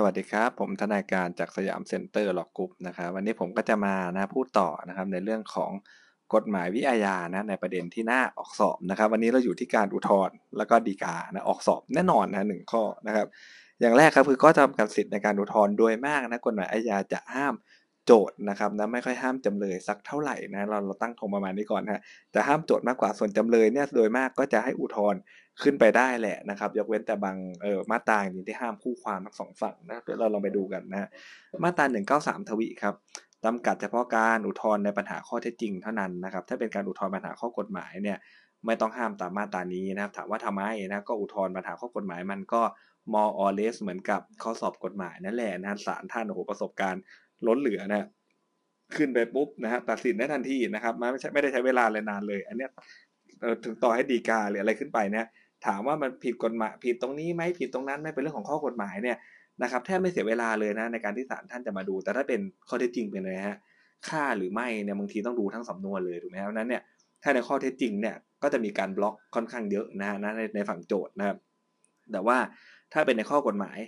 สวัสดีครับ ผมทนายการจาก Siam Center Law Group นะครับวันนี้ผมก็จะมานะพูดต่อนะครับในเรื่องของกฎหมายวิอาญานะในประเด็นที่น่าออกสอบนะครับ วันนี้เราอยู่ที่การอุทธรณ์แล้วก็ฎีกานะออกสอบแน่นอนนะหนึ่งข้อนะครับ อย่างแรกครับคือก็จำกัดสิทธิ์ในการอุทธรณ์โดยมากนะกฎหมายอาญาจะห้ามโจทก์นะครับนะไม่ค่อยห้ามจำเลยสักเท่าไหร่นะเราเราตั้งธงประมาณนี้ก่อนนะจะห้ามโจทก์มากกว่าส่วนจำเลยเนี่ยโดยมากก็จะให้อุทธรณ์ ขึ้นไปได้แหละนะครับ ยกเว้นแต่บางเออมาตราอย่างที่ห้ามคู่ความทั้งสองฝั่งนะเดี๋ยวเราลองไปดูกันนะมาตรา193 ทวีครับจำกัดเฉพาะการอุทธรณ์ในปัญหาข้อเท็จจริงเท่านั้นนะครับ ถ้าเป็นการอุทธรณ์ปัญหาข้อกฎหมายเนี่ยไม่ต้องห้ามตามมาตรานี้นะครับ ถามว่าทำไมนะก็อุทธรณ์ปัญหาข้อกฎหมายมันก็ more or less เหมือนกับข้อสอบกฎหมายนั่นแหละนะศาลท่านโอ้โหประสบการณ์ล้นเหลือนะขึ้นไปปุ๊บนะฮะตัดสินได้ทันทีนะครับไม่ใช่ไม่ได้ใช้เวลาเลยนานเลย อันเนี้ยถึงต่อให้ดีกาหรืออะไรขึ้นไปเนี่ย ถามว่ามันผิดกฎหมายผิดตรงนี้ไหมผิดตรงนั้นไม่เป็นเรื่องของข้อกฎหมายเนี่ยนะครับแทบไม่เสียเวลาเลยนะในการที่ศาลท่านจะมาดู แต่ถ้าเป็นข้อเท็จจริงเป็นเลยฮะค่าหรือไม่เนี่ยบางทีต้องดูทั้งสำนวนเลยถูกไหมครับนั้นเนี่ยถ้าในข้อเท็จจริงเนี่ยก็จะมีการบล็อกค่อนข้างเยอะนะนะในในฝั่งโจทย์นะครับแต่ว่าถ้าเป็นในข้อกฎหมาย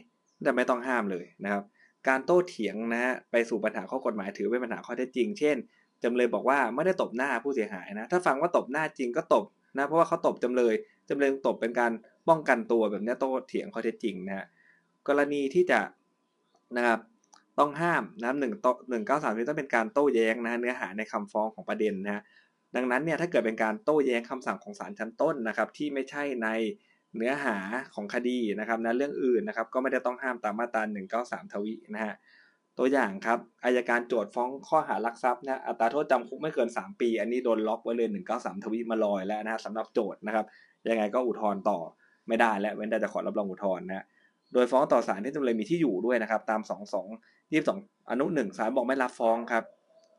จะไม่ต้องห้ามเลยนะครับ การโต้เถียงนะฮะไปสู่ปัญหาข้อกฎหมายถือเป็นปัญหาข้อเท็จจริง เช่นจำเลยบอกว่าไม่ได้ตบหน้าผู้เสียหายนะถ้าฟังว่าตบหน้าจริงก็ตบ นะเพราะว่าเขาตบจำเลยจำเลยตบเป็นการป้องกันตัวแบบนี้โต้เถียงข้อเท็จจริงนะฮะกรณีที่จะนะครับต้องห้ามนะหนึ่งโตหนึ่งเก้าสามนี้ต้องเป็นการโต้แย้งนะเนื้อหาในคำฟ้องของประเด็นนะดังนั้นเนี่ยถ้าเกิดเป็นการโต้แย้งคำสั่งของศาลชั้นต้นนะครับ ที่ไม่ใช่ในเนื้อหาของคดีนะครับนะเรื่องอื่นนะครับ ก็ไม่ได้ต้องห้ามตามมาตรา193 ทวีนะฮะ ตัวอย่างครับอายการโจทฟ้องข้อหารักทรัพย์นะอัตราโทษจำคุกไม่เกิน 3 ปี อันนี้โดนล็อกไว้เลย 193 ทวีมาลอยแล้วนะสำหรับโจทนะครับ ยังไงก็อุทธรณ์ต่อไม่ได้และเว้นแต่จะขอรับรองอุทธรณ์นะโดยฟ้องต่อศาลที่จำเลยมีที่อยู่ด้วยนะครับตาม 2 2 22 อนุ 1ศาลบอกไม่รับฟ้องครับ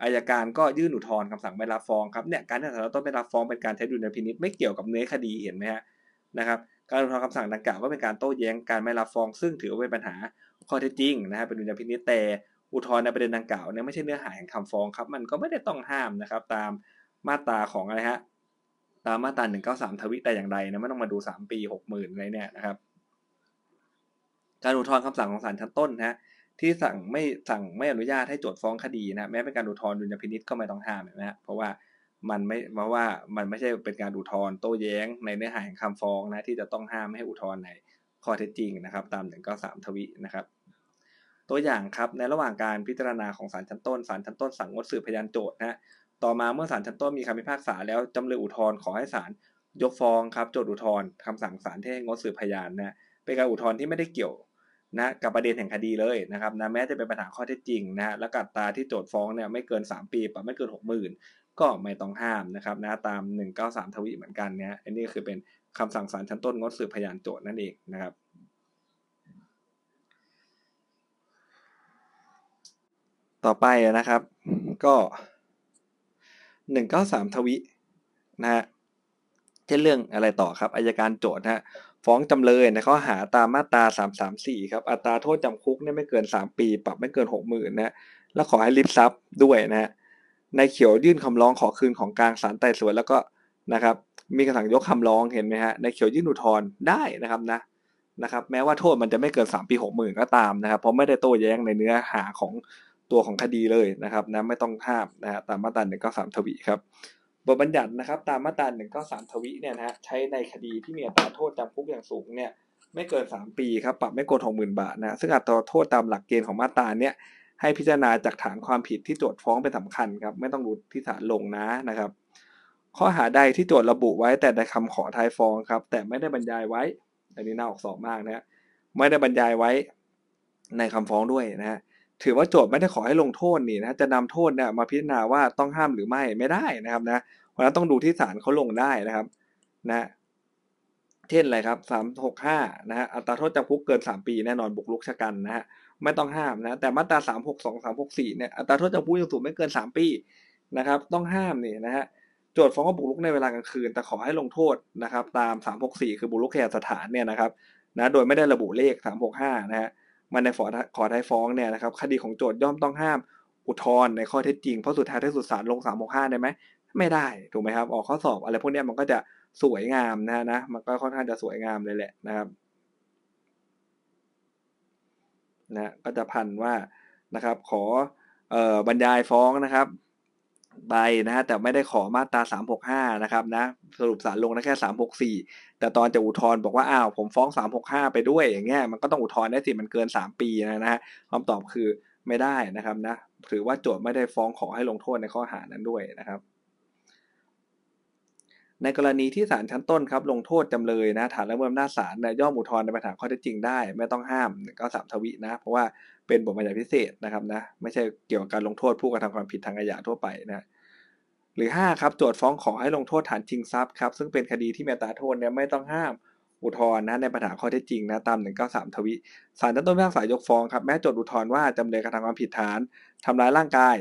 อายการก็ยื่นอุทธรณ์คำสั่งไม่รับฟ้องครับเนี่ยการที่ศาลต้นไม่รับฟ้องเป็นการใช้ดุลยพินิจไม่เกี่ยวกับเนื้อคดีเห็นไหมฮะนะครับการอุทธรณ์คำสั่งดังกล่าวก็เป็นการโต้แย้งการไม่รับฟ้อง ซึ่งถือว่าเป็นปัญหาข้อเท็จจริงนะครับเป็นดุลยพินิจแต่ อุทธรณ์ในประเด็นดังกล่าวเนี่ยไม่ใช่เนื้อหาแห่งคำฟ้องครับ มันก็ไม่ได้ต้องห้ามนะครับ ตามมาตราของอะไรฮะตามมาตราหนึ่งเก้าสามทวิแต่อย่างใดนะไม่ต้องมาดูสามปีหกหมื่นอะไรเนี่ยนะครับ การอุทธรณ์คำสั่งของศาลชั้นต้นนะที่สั่งไม่สั่งไม่อนุญาตให้โจทย์ฟ้องคดีนะแม้เป็นการอุทธรณ์ดุลยพินิจก็ไม่ต้องห้ามนะฮะเพราะว่ามันไม่เพราะว่ามันไม่ใช่เป็นการอุทธรณ์โต้แย้งในเนื้อหาแห่งคำฟ้องนะที่จะต้องห้ามไม่ให้อุทธรณ์ในข้อเท็จจริงนะครับ ตาม193 ทวินะครับ ตัวอย่างครับในระหว่างการพิจารณาของศาลชั้นต้นศาลชั้นต้นสั่งงดสืบพยานโจทย์นะต่อมาเมื่อศาลชั้นต้นมีคำพิพากษาแล้วจำเลยอุทธรณ์ขอให้ศาลยกฟ้องครับโจทย์อุทธรณ์คำสั่งศาลที่ให้งดสืบพยานนะเป็นการอุทธรณ์ที่ไม่ได้เกี่ยวนะกับประเด็นแห่งคดีเลยนะครับนะแม้จะเป็นปัญหาข้อเท็จจริงนะและกัดตาที่โจทย์ฟ้องเนี่ยไม่เกิน 3 ปีปรับไม่เกิน 60,000 ก็ไม่ต้องห้ามนะครับนะตาม 193 ทวีเหมือนกันเนี่ยอันนี้คือเป็นคำสั่งศาลชั้นต้นงดสืบพยานโจทย์นั่นเองนะครับ ต่อไปนะครับ ก็193ทวินะฮะเช่นเรื่องอะไรต่อครับอายการโจทย์ฮะฟ้องจำเลยในข้อหาตามมาตรา334 ครับอัตราโทษจำคุกเนี่ยไม่เกิน 3 ปี ปรับไม่เกิน 60,000นะแล้วขอให้ริบทรัพย์ด้วยนะฮะในเขียวยื่นคำร้องขอคืนของกลางศาลไต่สวนแล้วก็นะครับ มีคำสั่งยกคำร้องเห็นไหมฮะในเขียวยื่นอุทธรณ์ได้นะครับนะนะครับ แม้ว่าโทษมันจะไม่เกิน 3 ปี 60,000 ก็ตามนะครับ เพราะไม่ได้โต้แย้งในเนื้อหาของ ตัวของคดีเลยนะครับนะไม่ต้องห้ามนะฮะตามมาตรา193ทวีครับบทบัญญัตินะครับ ตามมาตรา193ทวีเนี่ยนะฮะใช้ในคดีที่มีอัตราโทษจำคุกอย่างสูงเนี่ยไม่เกิน 3 ปีครับปรับไม่เกิน60,000บาทนะซึ่งอัตราโทษตามหลักเกณฑ์ของมาตราเนี่ยให้พิจารณาจากฐานความผิดที่โจทย์ฟ้องเป็นสำคัญครับไม่ต้องดูที่ศาลลงนะนะครับ ข้อหาใดที่โจทย์ระบุไว้แต่ในคำขอท้ายฟ้องครับ แต่ไม่ได้บรรยายไว้ อันนี้น่าออกสอบมากนะไม่ได้บรรยายไว้ในคำฟ้องด้วยนะฮะ ถือว่าโจทย์ไม่ได้ขอให้ลงโทษนี่นะจะนำโทษเนี่ยมาพิจารณาว่าต้องห้ามหรือไม่ไม่ได้นะครับนะเพราะนั้นต้องดูที่ศาลเขาลงได้นะครับนะเช่นอะไรครับสามหกห้านะฮะอัตราโทษจำคุกเกินสามปีแน่นอนบุกรุกชะกันนะฮะไม่ต้องห้ามนะแต่มาตราสามหกสองสามหกสี่เนี่ยอัตราโทษจำคุกยังสูงไม่เกินสามปีนะครับ ต้องห้ามนี่นะฮะโจทย์ฟ้องว่าบุกรุกในเวลากลางคืน แต่ขอให้ลงโทษนะครับ ตามสามหกสี่คือบุกรุกแก่สถานเนี่ยนะครับนะโดยไม่ได้ระบุเลขสามหกห้านะฮะ มันในขอขอท้ายฟ้องเนี่ยนะครับคดีของโจทย่อมต้องห้ามอุทธรณ์ในข้อเท็จจริง เพราะสุดท้ายที่สุดศาลลงสามหกห้าได้ไหมไม่ได้ถูกไหมครับ ออกข้อสอบอะไรพวกนี้มันก็จะสวยงามนะนะมันก็ค่อนข้างจะสวยงามเลยแหละนะครับนะก็จะพันว่านะครับขอเออบรรยายฟ้องนะครับ ไปนะฮะแต่ไม่ได้ขอมาตรา365 นะครับนะสรุปสารลงนะแค่ 364 แต่ตอนจะอุทธรณ์บอกว่าอ้าวผมฟ้อง 365 ไปด้วยอย่างเงี้ยมันก็ต้องอุทธรณ์ได้สิมันเกิน 3 ปีนะนะฮะคำตอบคือไม่ได้นะครับนะถือว่าโจทย์ไม่ได้ฟ้องขอให้ลงโทษในข้อหานั้นด้วยนะครับ ในกรณีที่ศาลชั้นต้นครับลงโทษจำเลยนะฐานละเมิดอำนาจศาลย่อมอุทธรณ์ในปัญหาข้อเท็จจริงได้ ไม่ต้องห้ามก็สามทวินะเพราะว่าเป็นบทบัญญัติพิเศษนะครับนะไม่ใช่เกี่ยวกับการลงโทษผู้กระทำความผิดทางอาญาทั่วไปนะหรือ 5 ครับโจทย์ฟ้องขอให้ลงโทษฐานชิงทรัพย์ครับซึ่งเป็นคดีที่มีตาโทษเนี่ยไม่ต้องห้ามอุทธรณ์นะในปัญหาข้อเท็จจริงนะตาม 193 ทวิศาลชั้นต้นพิพากษายกฟ้องครับแม้โจทย์อุทธรณ์ว่าจำเลยกระทำความผิดฐานทำร้ายร่างกาย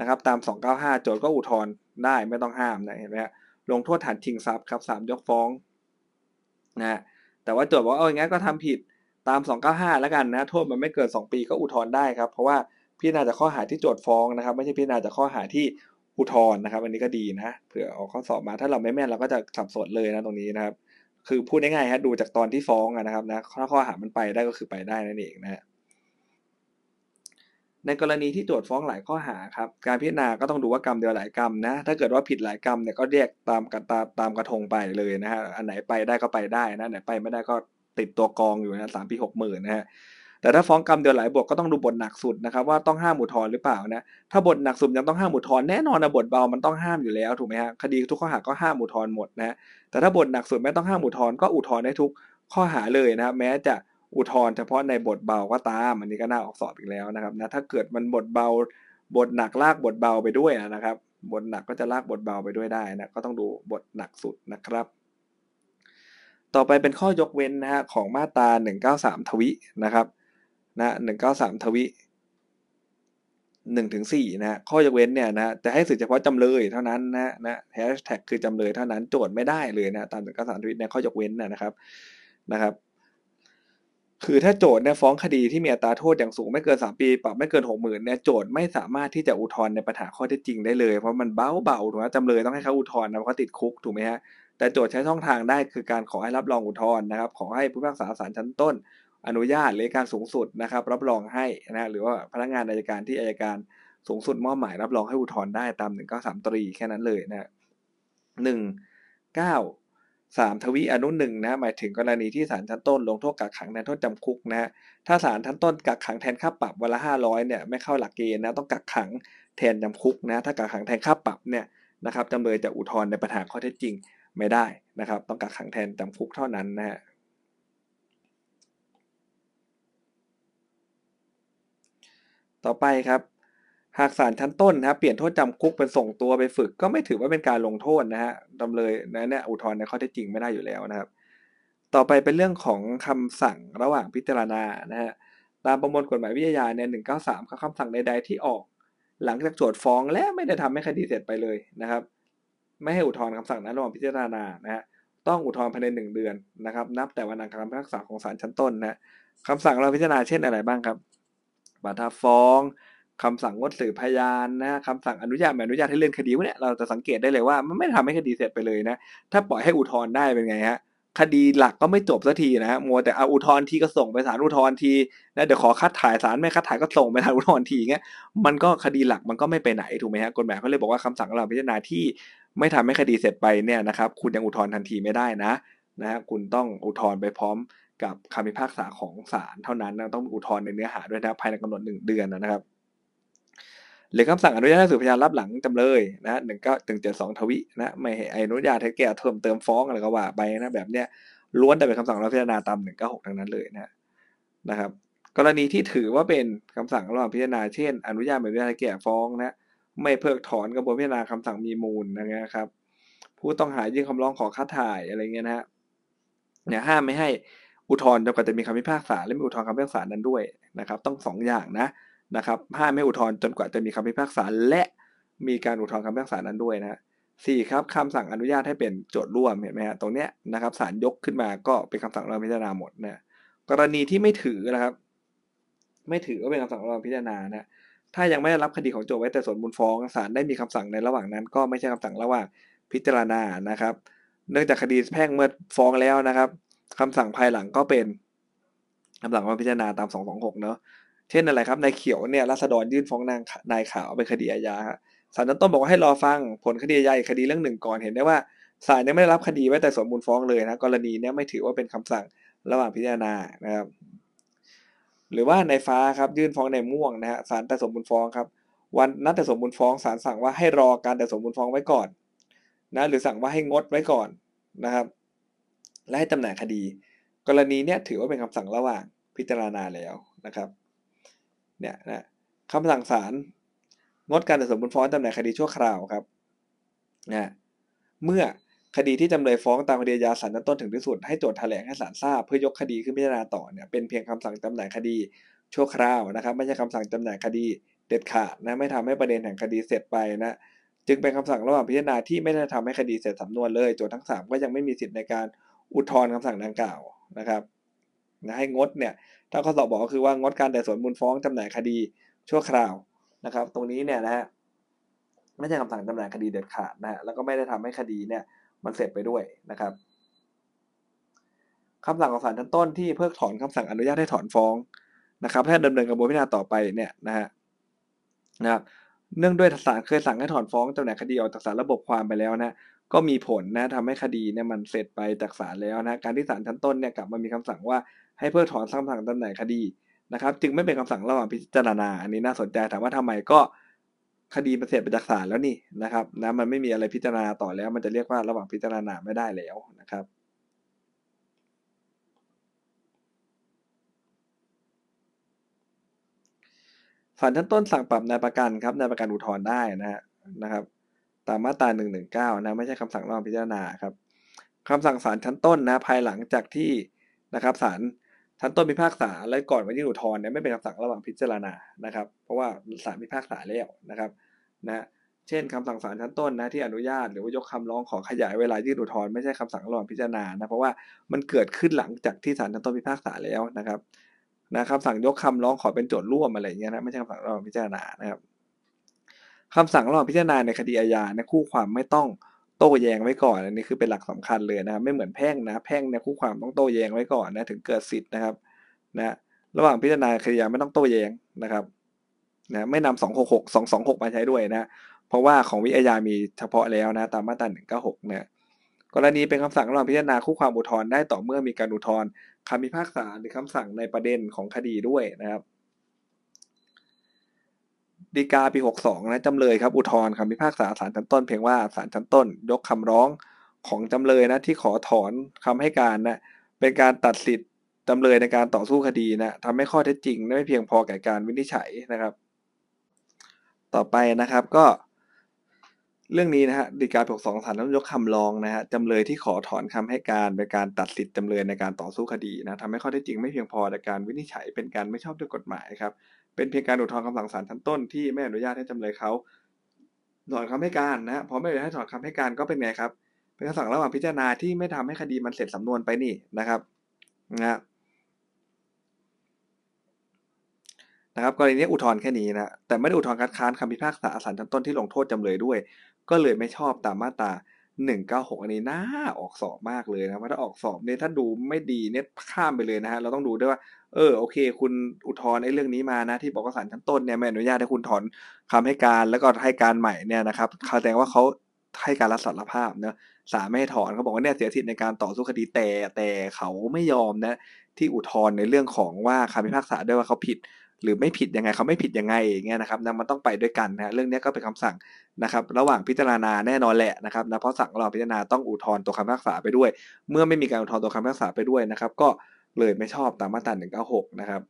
นะครับตาม 295 โจทย์ก็อุทธรณ์ได้ไม่ต้องห้ามนะเห็นไหมฮะ ลงโทษฐานชิงทรัพย์ครับศาลยกฟ้องนะแต่ว่าโจทย์บอกว่าเอออย่างงั้นก็ทำผิดตาม 295 แล้วกันนะ โทษมันไม่เกิน 2 ปีก็อุทธรณ์ได้ครับ เพราะว่าพิจารณาจากข้อหาที่โจทย์ฟ้องนะครับ ไม่ใช่พิจารณาจากข้อหาที่อุทธรณ์นะครับ อันนี้ก็ดีนะเผื่อออกข้อสอบมาถ้าเราไม่แม่นเราก็จะสับสนเลยนะตรงนี้นะครับ คือพูดง่ายๆฮะดูจากตอนที่ฟ้องนะครับนะถ้าข้อหามันไปได้ก็คือไปได้นั่นเองนะฮะ ในกรณีที่โจทย์ฟ้องหลายข้อหาครับ การพิจารณาก็ต้องดูว่ากรรมเดียวหลายกรรมนะ ถ้าเกิดว่าผิดหลายกรรมเนี่ยก็แยกตามกันตาตามกระทงไปเลยนะฮะ อันไหนไปได้ก็ไปได้นะ อันไหนไปไม่ได้ก็ติดตัวกองอยู่นะสามปีหกหมื่นนะฮะ แต่ถ้าฟ้องกรรมเดียวหลายบทก็ต้องดูบทหนักสุดนะครับว่าต้องห้ามอุทธรณ์หรือเปล่านะ ถ้าบทหนักสุดยังต้องห้ามอุทธรณ์แน่นอนนะบทเบามันต้องห้ามอยู่แล้วถูกไหมฮะ คดีทุกข้อหาก็ห้ามอุทธรณ์หมดนะ แต่ถ้าบทหนักสุดไม่ต้องห้ามอุทธรณ์ก็อุทธรณ์ได้ทุกข้อหาเลยนะแม้จะ อุทธรณ์เฉพาะในบทเบาก็ตามอันนี้ก็น่าออกสอบอีกแล้วนะครับนะถ้าเกิดมันบทเบาบทหนักลากบทเบาไปด้วยนะครับ บทหนักก็จะลากบทเบาไปด้วยได้นะก็ต้องดูบทหนักสุดนะครับ ต่อไปเป็นข้อยกเว้นนะฮะของมาตรา193 ทวินะครับนะ193 ทวิหนึ่งถึงสี่นะข้อยกเว้นเนี่ยนะจะให้สิทธิเฉพาะจำเลยเท่านั้นนะนะแฮชแท็กคือจำเลยเท่านั้นโจทย์ไม่ได้เลยนะตามหนึ่งเก้าสามทวิในข้อยกเว้นนะครับนะครับ คือถ้าโจทย์เนี่ยฟ้องคดีที่มีอัตราโทษอย่างสูงไม่เกิน 3 ปีปรับไม่เกิน 6 0,000เนี่ยโจทย์ไม่สามารถที่จะอุทธรณ์ในปัญหาข้อเท็จจริงได้เลย เพราะมันเบาเบาถูกไหมจำเลยต้องให้เขาอุทธรณ์นะเพราะติดคุกถูกไหมฮะแต่โจทย์ใช้ช่องทางได้คือการขอให้รับรองอุทธรณ์นะครับขอให้ผู้พิพากษาศาลชั้นต้น อนุญาตหรือการสูงสุดนะครับรับรองให้นะหรือว่าพนักงานอายการที่อายการสูงสุดมอบหมายรับรองให้อุทธรณ์ได้ตาม193ตรีแค่นั้นเลยนะหนึ่งเก้า สามทวีอนุหนึ่งนะหมายถึงกรณีที่ศาลชั้นต้นลงโทษกักขังแทนโทษจำคุกนะถ้าศาลชั้นต้นกักขังแทนค่าปรับวันละห้าร้อยเนี่ยไม่เข้าหลักเกณฑ์นะต้องกักขังแทนจำคุกนะถ้ากักขังแทนค่าปรับเนี่ยนะครับจำเลยจะอุทธรณ์ในปัญหาข้อเท็จจริงไม่ได้นะครับ ต้องกักขังแทนจำคุกเท่านั้นนะฮะต่อไปครับ หากศาลชั้นต้นนะครับเปลี่ยนโทษจำคุกเป็นส่งตัวไปฝึก ก็ไม่ถือว่าเป็นการลงโทษนะฮะจำเลยนะเนี่ยอุทธรณ์ในข้อเท็จจริงไม่ได้อยู่แล้วนะครับ ต่อไปเป็นเรื่องของคำสั่งระหว่างพิจารณานะฮะตามประมวลกฎหมายวิทยาเนี่ยหนึ่งเก้าสามคำสั่งใดๆที่ออก หลังจากโจทย์ฟ้องและไม่ได้ทำให้คดีเสร็จไปเลยนะครับ ไม่ให้อุทธรณ์คำสั่งนั้นระหว่างพิจารณานะฮะต้องอุทธรณ์ภายในหนึ่งเดือนนะครับ นับแต่วันอ่านคำพิพากษาของศาลชั้นต้นนะคำสั่งเราพิจารณาเช่นอะไรบ้างครับบัตรฟ้อง คำสั่งงดสืบพยานนะคำสั่งอนุญาตไม่อนุญาตให้เลื่อนคดีพวกนี้เราจะสังเกตได้เลยว่ามันไม่ทำให้คดีเสร็จไปเลยนะ ถ้าปล่อยให้อุทธรณ์ได้เป็นไงฮะคดีหลักก็ไม่จบสักทีนะฮะมัวแต่เอาอุทธรณ์ทีก็ส่งไปศาลอุทธรณ์ทีนะเดี๋ยวขอคัดถ่ายศาลไม่คัดถ่ายก็ส่งไปศาลอุทธรณ์ทีเงี้ยมันก็คดีหลักมันก็ไม่ไปไหนถูกไหมฮะกฎหมายเขาเลยบอกว่าคำสั่งเราพิจารณาที่ไม่ทำให้คดีเสร็จไปเนี่ยนะครับ คุณยังอุทธรณ์ทันทีไม่ได้นะนะฮะคุณต้องอุทธรณ์ไปพร้อมกับคำพิพากษาของศาลเท่านั้นนะต้องอุทธรณ์ในเนื้อหาด้วยนะภายในกำหนดหนึ่งเดือนนะครับ หรือคำสั่งอนุญาตให้สืบพยานรับหลังจำเลยนะหนึ่งก็ถึงเจ็ดสองทวินะไม่ให้อนุญาตให้แก่เพิ่มเติมฟ้องอะไรก็ว่าไปนะแบบเนี้ยล้วนแต่เป็นคำสั่งรับพิจารณาตามหนึ่งเก้าหกทั้งนั้นเลยนะนะครับ กรณีที่ถือว่าเป็นคำสั่งระหว่างพิจารณาเช่น อนุญาตไม่อนุญาตให้แก่ฟ้องนะไม่เพิกถอนกระบวนพิจารณาคำสั่งมีมูลนะครับผู้ต้องหายื่นคำร้องขอคัดถ่ายอะไรเงี้ยนะฮะเนี่ยห้ามไม่ให้อุทธรณ์จนกว่าจะมีคำพิพากษาและมีอุทธรณ์คำพิพากษานั้นด้วยนะครับ ต้องสองอย่างนะ นะครับห้ามไม่อุทธรณ์จนกว่าจะมีคำพิพากษาและมีการอุทธรณ์คำพิพากษานั้นด้วยนะสี่ครับคำสั่งอนุญาตให้เป็นโจทย์ร่วมเห็นไหมฮะตรงเนี้ยนะครับศาลยกขึ้นมาก็เป็นคำสั่งเราพิจารณาหมดนะกรณีที่ไม่ถือนะครับ ไม่ถือก็เป็นคำสั่งเราพิจารณานะถ้ายังไม่ได้รับคดีของโจทย์ไว้แต่ส่วนมูลฟ้องศาลได้มีคำสั่งในระหว่างนั้น ก็ไม่ใช่คำสั่งระหว่างพิจารณานะครับ เนื่องจากคดีแพ่งเมื่อฟ้องแล้วนะครับคำสั่งภายหลังก็เป็นคำสั่งว่าพิจารณาตาม 226 เนาะ เช่นอะไรครับนายเขียวเนี่ยรัษฎรยื่นฟ้องนางนายขาวเป็นคดีอาญาศาลชั้นต้นบอกว่าให้รอฟังผลคดีอาญาคดีเรื่องหนึ่งก่อนเห็นได้ว่าศาลยังไม่ได้รับคดีไว้แต่สมมูลฟ้องเลยนะกรณีนี้ไม่ถือว่าเป็นคำสั่งระหว่างพิจารณานะครับหรือว่าในฟ้าครับยื่นฟ้องในม่วงนะฮะศาลแต่สมมูลฟ้องครับ วันนัดแต่สมมูลฟ้องศาลสั่งว่าให้รอการแต่สมมูลฟ้องไว้ก่อนนะหรือสั่งว่าให้งดไว้ก่อนนะครับ และให้จำหน่ายคดี กรณีเนี้ยถือว่าเป็นคำสั่งระหว่างพิจารณาแล้วนะครับ เนี่ยนะคำสั่งศาลงดการแต่สมมูลฟ้องจำหน่ายคดีชั่วคราวครับนะเมื่อคดีที่จำเลยฟ้องตามคดียาศาลต้นถึงที่สุดให้โจทย์แถลงให้ศาลทราบเพื่อยกคดีขึ้นพิจารณาต่อเนี่ยเป็นเพียงคำสั่งจำหน่ายคดีชั่วคราวนะครับ ไม่ใช่คำสั่งจำหน่ายคดีเด็ดขาดนะไม่ทำให้ประเด็นแห่งคดีเสร็จไปนะจึงเป็นคำสั่งระหว่างพิจารณาที่ไม่ได้ทำให้คดีเสร็จสำนวนเลยโจทย์ทั้ง 3 ก็ยังไม่มีสิทธิ์ในการอุทธรณ์คำสั่งดังกล่าวนะครับ นะให้งดเนี่ยถ้าข้อสอบบอกก็คือว่างดการแต่สวนมูลฟ้องจำหน่ายคดีชั่วคราวนะครับ ตรงนี้เนี่ยนะฮะไม่ใช่คำสั่งจำหน่ายคดีเด็ดขาดนะฮะแล้วก็ไม่ได้ทำให้คดีเนี่ยมันเสร็จไปด้วยนะครับคำสั่งของศาลชั้นต้นที่เพิกถอนคำสั่งอนุญาตให้ถอนฟ้องนะครับให้ดำเนินกระบวนพิจารณาต่อไปเนี่ยนะฮะนะครับเนื่องด้วยศาลเคยสั่งให้ถอนฟ้องจำหน่ายคดีออกจากศาลระบบความไปแล้วนะก็มีผลนะทำให้คดีเนี่ยมันเสร็จไปจากศาลแล้วนะการที่ศาลชั้นต้นเนี่ยกลับมามีคำสั่งว่า ให้เพิกถอนคำสั่งจำหน่ายคดีนะครับ จึงไม่เป็นคำสั่งระหว่างพิจารณา อันนี้น่าสนใจถามว่าทำไมก็คดีมันเสร็จไปจากศาลแล้วนี่นะครับนะมันไม่มีอะไรพิจารณาต่อแล้ว มันจะเรียกว่าระหว่างพิจารณาไม่ได้แล้วนะครับศาลชั้นต้นสั่งปรับนายประกันครับนายประกันอุทธรณ์ได้นะฮะนะครับ ตามมาตรา1นึนะไม่ใช่คำสั่งระหว่างพิจารณาครับคำสั่งศาลชั้นต้นนะภายหลังจากที่นะครับศาล ชั้นต้นพิพากษาและก่อนวันยื่นอุทธรณ์เนี่ยไม่เป็นคำสั่งระหว่างพิจารณานะครับ เพราะว่าศาลพิพากษาแล้วนะครับนะเช่นคำสั่งศาลชั้นต้นนะที่อนุญาตหรือว่ายกคำร้องขอขยายเวลายื่นอุทธรณ์ไม่ใช่คำสั่งระหว่างพิจารณานะเพราะว่ามันเกิดขึ้นหลังจากที่ศาลชั้นต้นพิพากษาแล้วนะครับนะคำสั่งยกคำร้องขอเป็นโจทย์ร่วมอะไรเงี้ยนะไม่ใช่คำสั่งระหว่างพิจารณานะครับคำสั่งระหว่างพิจารณาในคดีอาญาในคู่ความไม่ต้อง โต้แย้งไว้ก่อนอันนี้คือเป็นหลักสำคัญเลยนะไม่เหมือนแพ่งนะ แพ่งในคู่ความต้องโต้แย้งไว้ก่อนนะถึงเกิดสิทธิ์นะครับนะระหว่างพิจารณาคดีไม่ต้องโต้แย้งนะครับนะไม่นำสองหกหกสองสองหกมาใช้ด้วยนะ เพราะว่าของวิทยามีเฉพาะแล้วนะตามมาตราหนึ่งเก้าหกเนี่ยกรณีเป็นคำสั่งระหว่างพิจารณาคู่ความอุทธรณ์ได้ต่อเมื่อมีการอุทธรณ์คำพิพากษาหรือคำสั่งในประเด็นของคดีด้วยนะครับ ดีกาปี 62 นะจำเลยครับอุทธรณ์คำพิพากษาศาลชั้นต้นเพียงว่าศาลชั้นต้น ยกคำร้องของจำเลยนะที่ขอถอนคำให้การนะเป็นการตัดสิทธิ์จำเลยในการต่อสู้คดีนะทำให้ข้อเท็จจริงไม่เพียงพอแก่การวินิจฉัยนะครับ ต่อไปนะครับก็ เรื่องนี้นะฮะดีกาปกสองศาลต้องยกคำร้องนะฮะจำเลยที่ขอถอนคำให้การเป็นการตัดสิทธิ์จำเลยในการต่อสู้คดีนะทำให้ข้อเท็จจริงไม่เพียงพอในการวินิจฉัยเป็นการไม่ชอบด้วยกฎหมายครับ เป็นเพียงการอุทธรณ์คำสั่งศาลชั้นต้นที่ไม่อนุญาตให้จำเลยเขาถอนคำให้การนะพอไม่อนุญาตให้ถอนคำให้การก็เป็นไงครับ เป็นคำสั่งระหว่างพิจารณาที่ไม่ทำให้คดีมันเสร็จสำนวนไปนี่นะครับนะนะครับกรณีนี้อุทธรณ์แค่นี้นะแต่ไม่ได้อุทธรณ์คัดค้านคำพิพากษาศาลชั้นต้นที่ลงโทษจำเลยด้วย ก็เลยไม่ชอบตามมาตรา 196อันนี้น่าออกสอบมากเลยนะว่าถ้าออกสอบเนี่ยถ้าดูไม่ดีเนี่ยข้ามไปเลยนะฮะเราต้องดูด้วยว่า เออโอเค คุณอุทธรณ์ไอ้เรื่องนี้มานะที่บอกว่าศาลชั้นต้นเนี่ยไม่อนุญาตให้คุณถอนคำให้การแล้วก็ให้การใหม่เนี่ยนะครับแสดงว่าเขาให้การรับสารภาพเนะศาลไม่ให้ถอนเขาบอกว่าเนี่ยเสียสิทธิ์ในการต่อสู้คดีแต่แต่เขาไม่ยอมนะที่อุทธรณ์ในเรื่องของว่าคำพิพากษาด้วยว่าเขาผิด หรือไม่ผิดยังไงเขาไม่ผิดยังไงอย่างเงี้ยนะครับนะมันต้องไปด้วยกันนะเรื่องนี้ก็เป็นคำสั่งนะครับระหว่างพิจารณาแน่นอนแหละนะครับนะเพราะสั่งระหว่าพิจารณาต้องอุทธรณ์ตัวคำพิพากษาไปด้วย เมื่อไม่มีการอุทธรณ์ตัวคำพิพากษาไปด้วยนะครับ ก็เลยไม่ชอบตามมาตรา196 นะครับ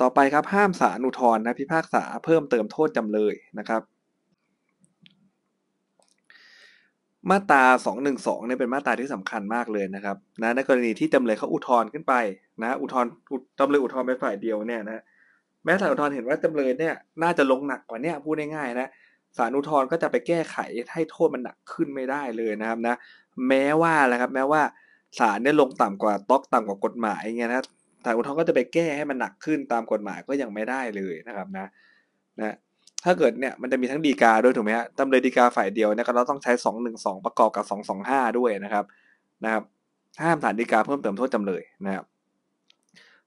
ต่อไปครับห้ามศาลอุทธรณ์นะพิพากษาเพิ่มเติมโทษจำเลยนะครับ มาตรา 212เนี่ยเป็นมาตราที่สำคัญมากเลยนะครับนะในกรณีที่จำเลยเขาอุทธรณ์ขึ้นไปนะอุทธรณ์จำเลยอุทธรณ์เป็นฝ่ายเดียวเนี่ยนะแม้ศาลอุทธรณ์เห็นว่าจำเลยเนี่ยน่าจะลงหนักกว่านี้พูดง่ายๆนะศาลอุทธรณ์ก็จะไปแก้ไขให้โทษมันหนักขึ้นไม่ได้เลยนะครับนะแม้ว่าแหละครับแม้ว่าศาลเนี่ยลงต่ำกว่าต๊อกต่ำกว่ากฎหมายเงี้ยนะศาลอุทธรณ์ก็จะไปแก้ให้มันหนักขึ้นตามกฎหมายก็ยังไม่ได้เลยนะครับนะนะ ถ้าเกิดเนี่ยมันจะมีทั้งดีกาด้วยถูกไหมฮะจำเลยดีกาฝ่ายเดียวเนี่ยก็เราต้องใช้สองหนึ่งสองประกอบกับสองสองห้าด้วยนะครับนะครับห้ามศาลดีกาเพิ่มเติมโทษจำเลยนะครับ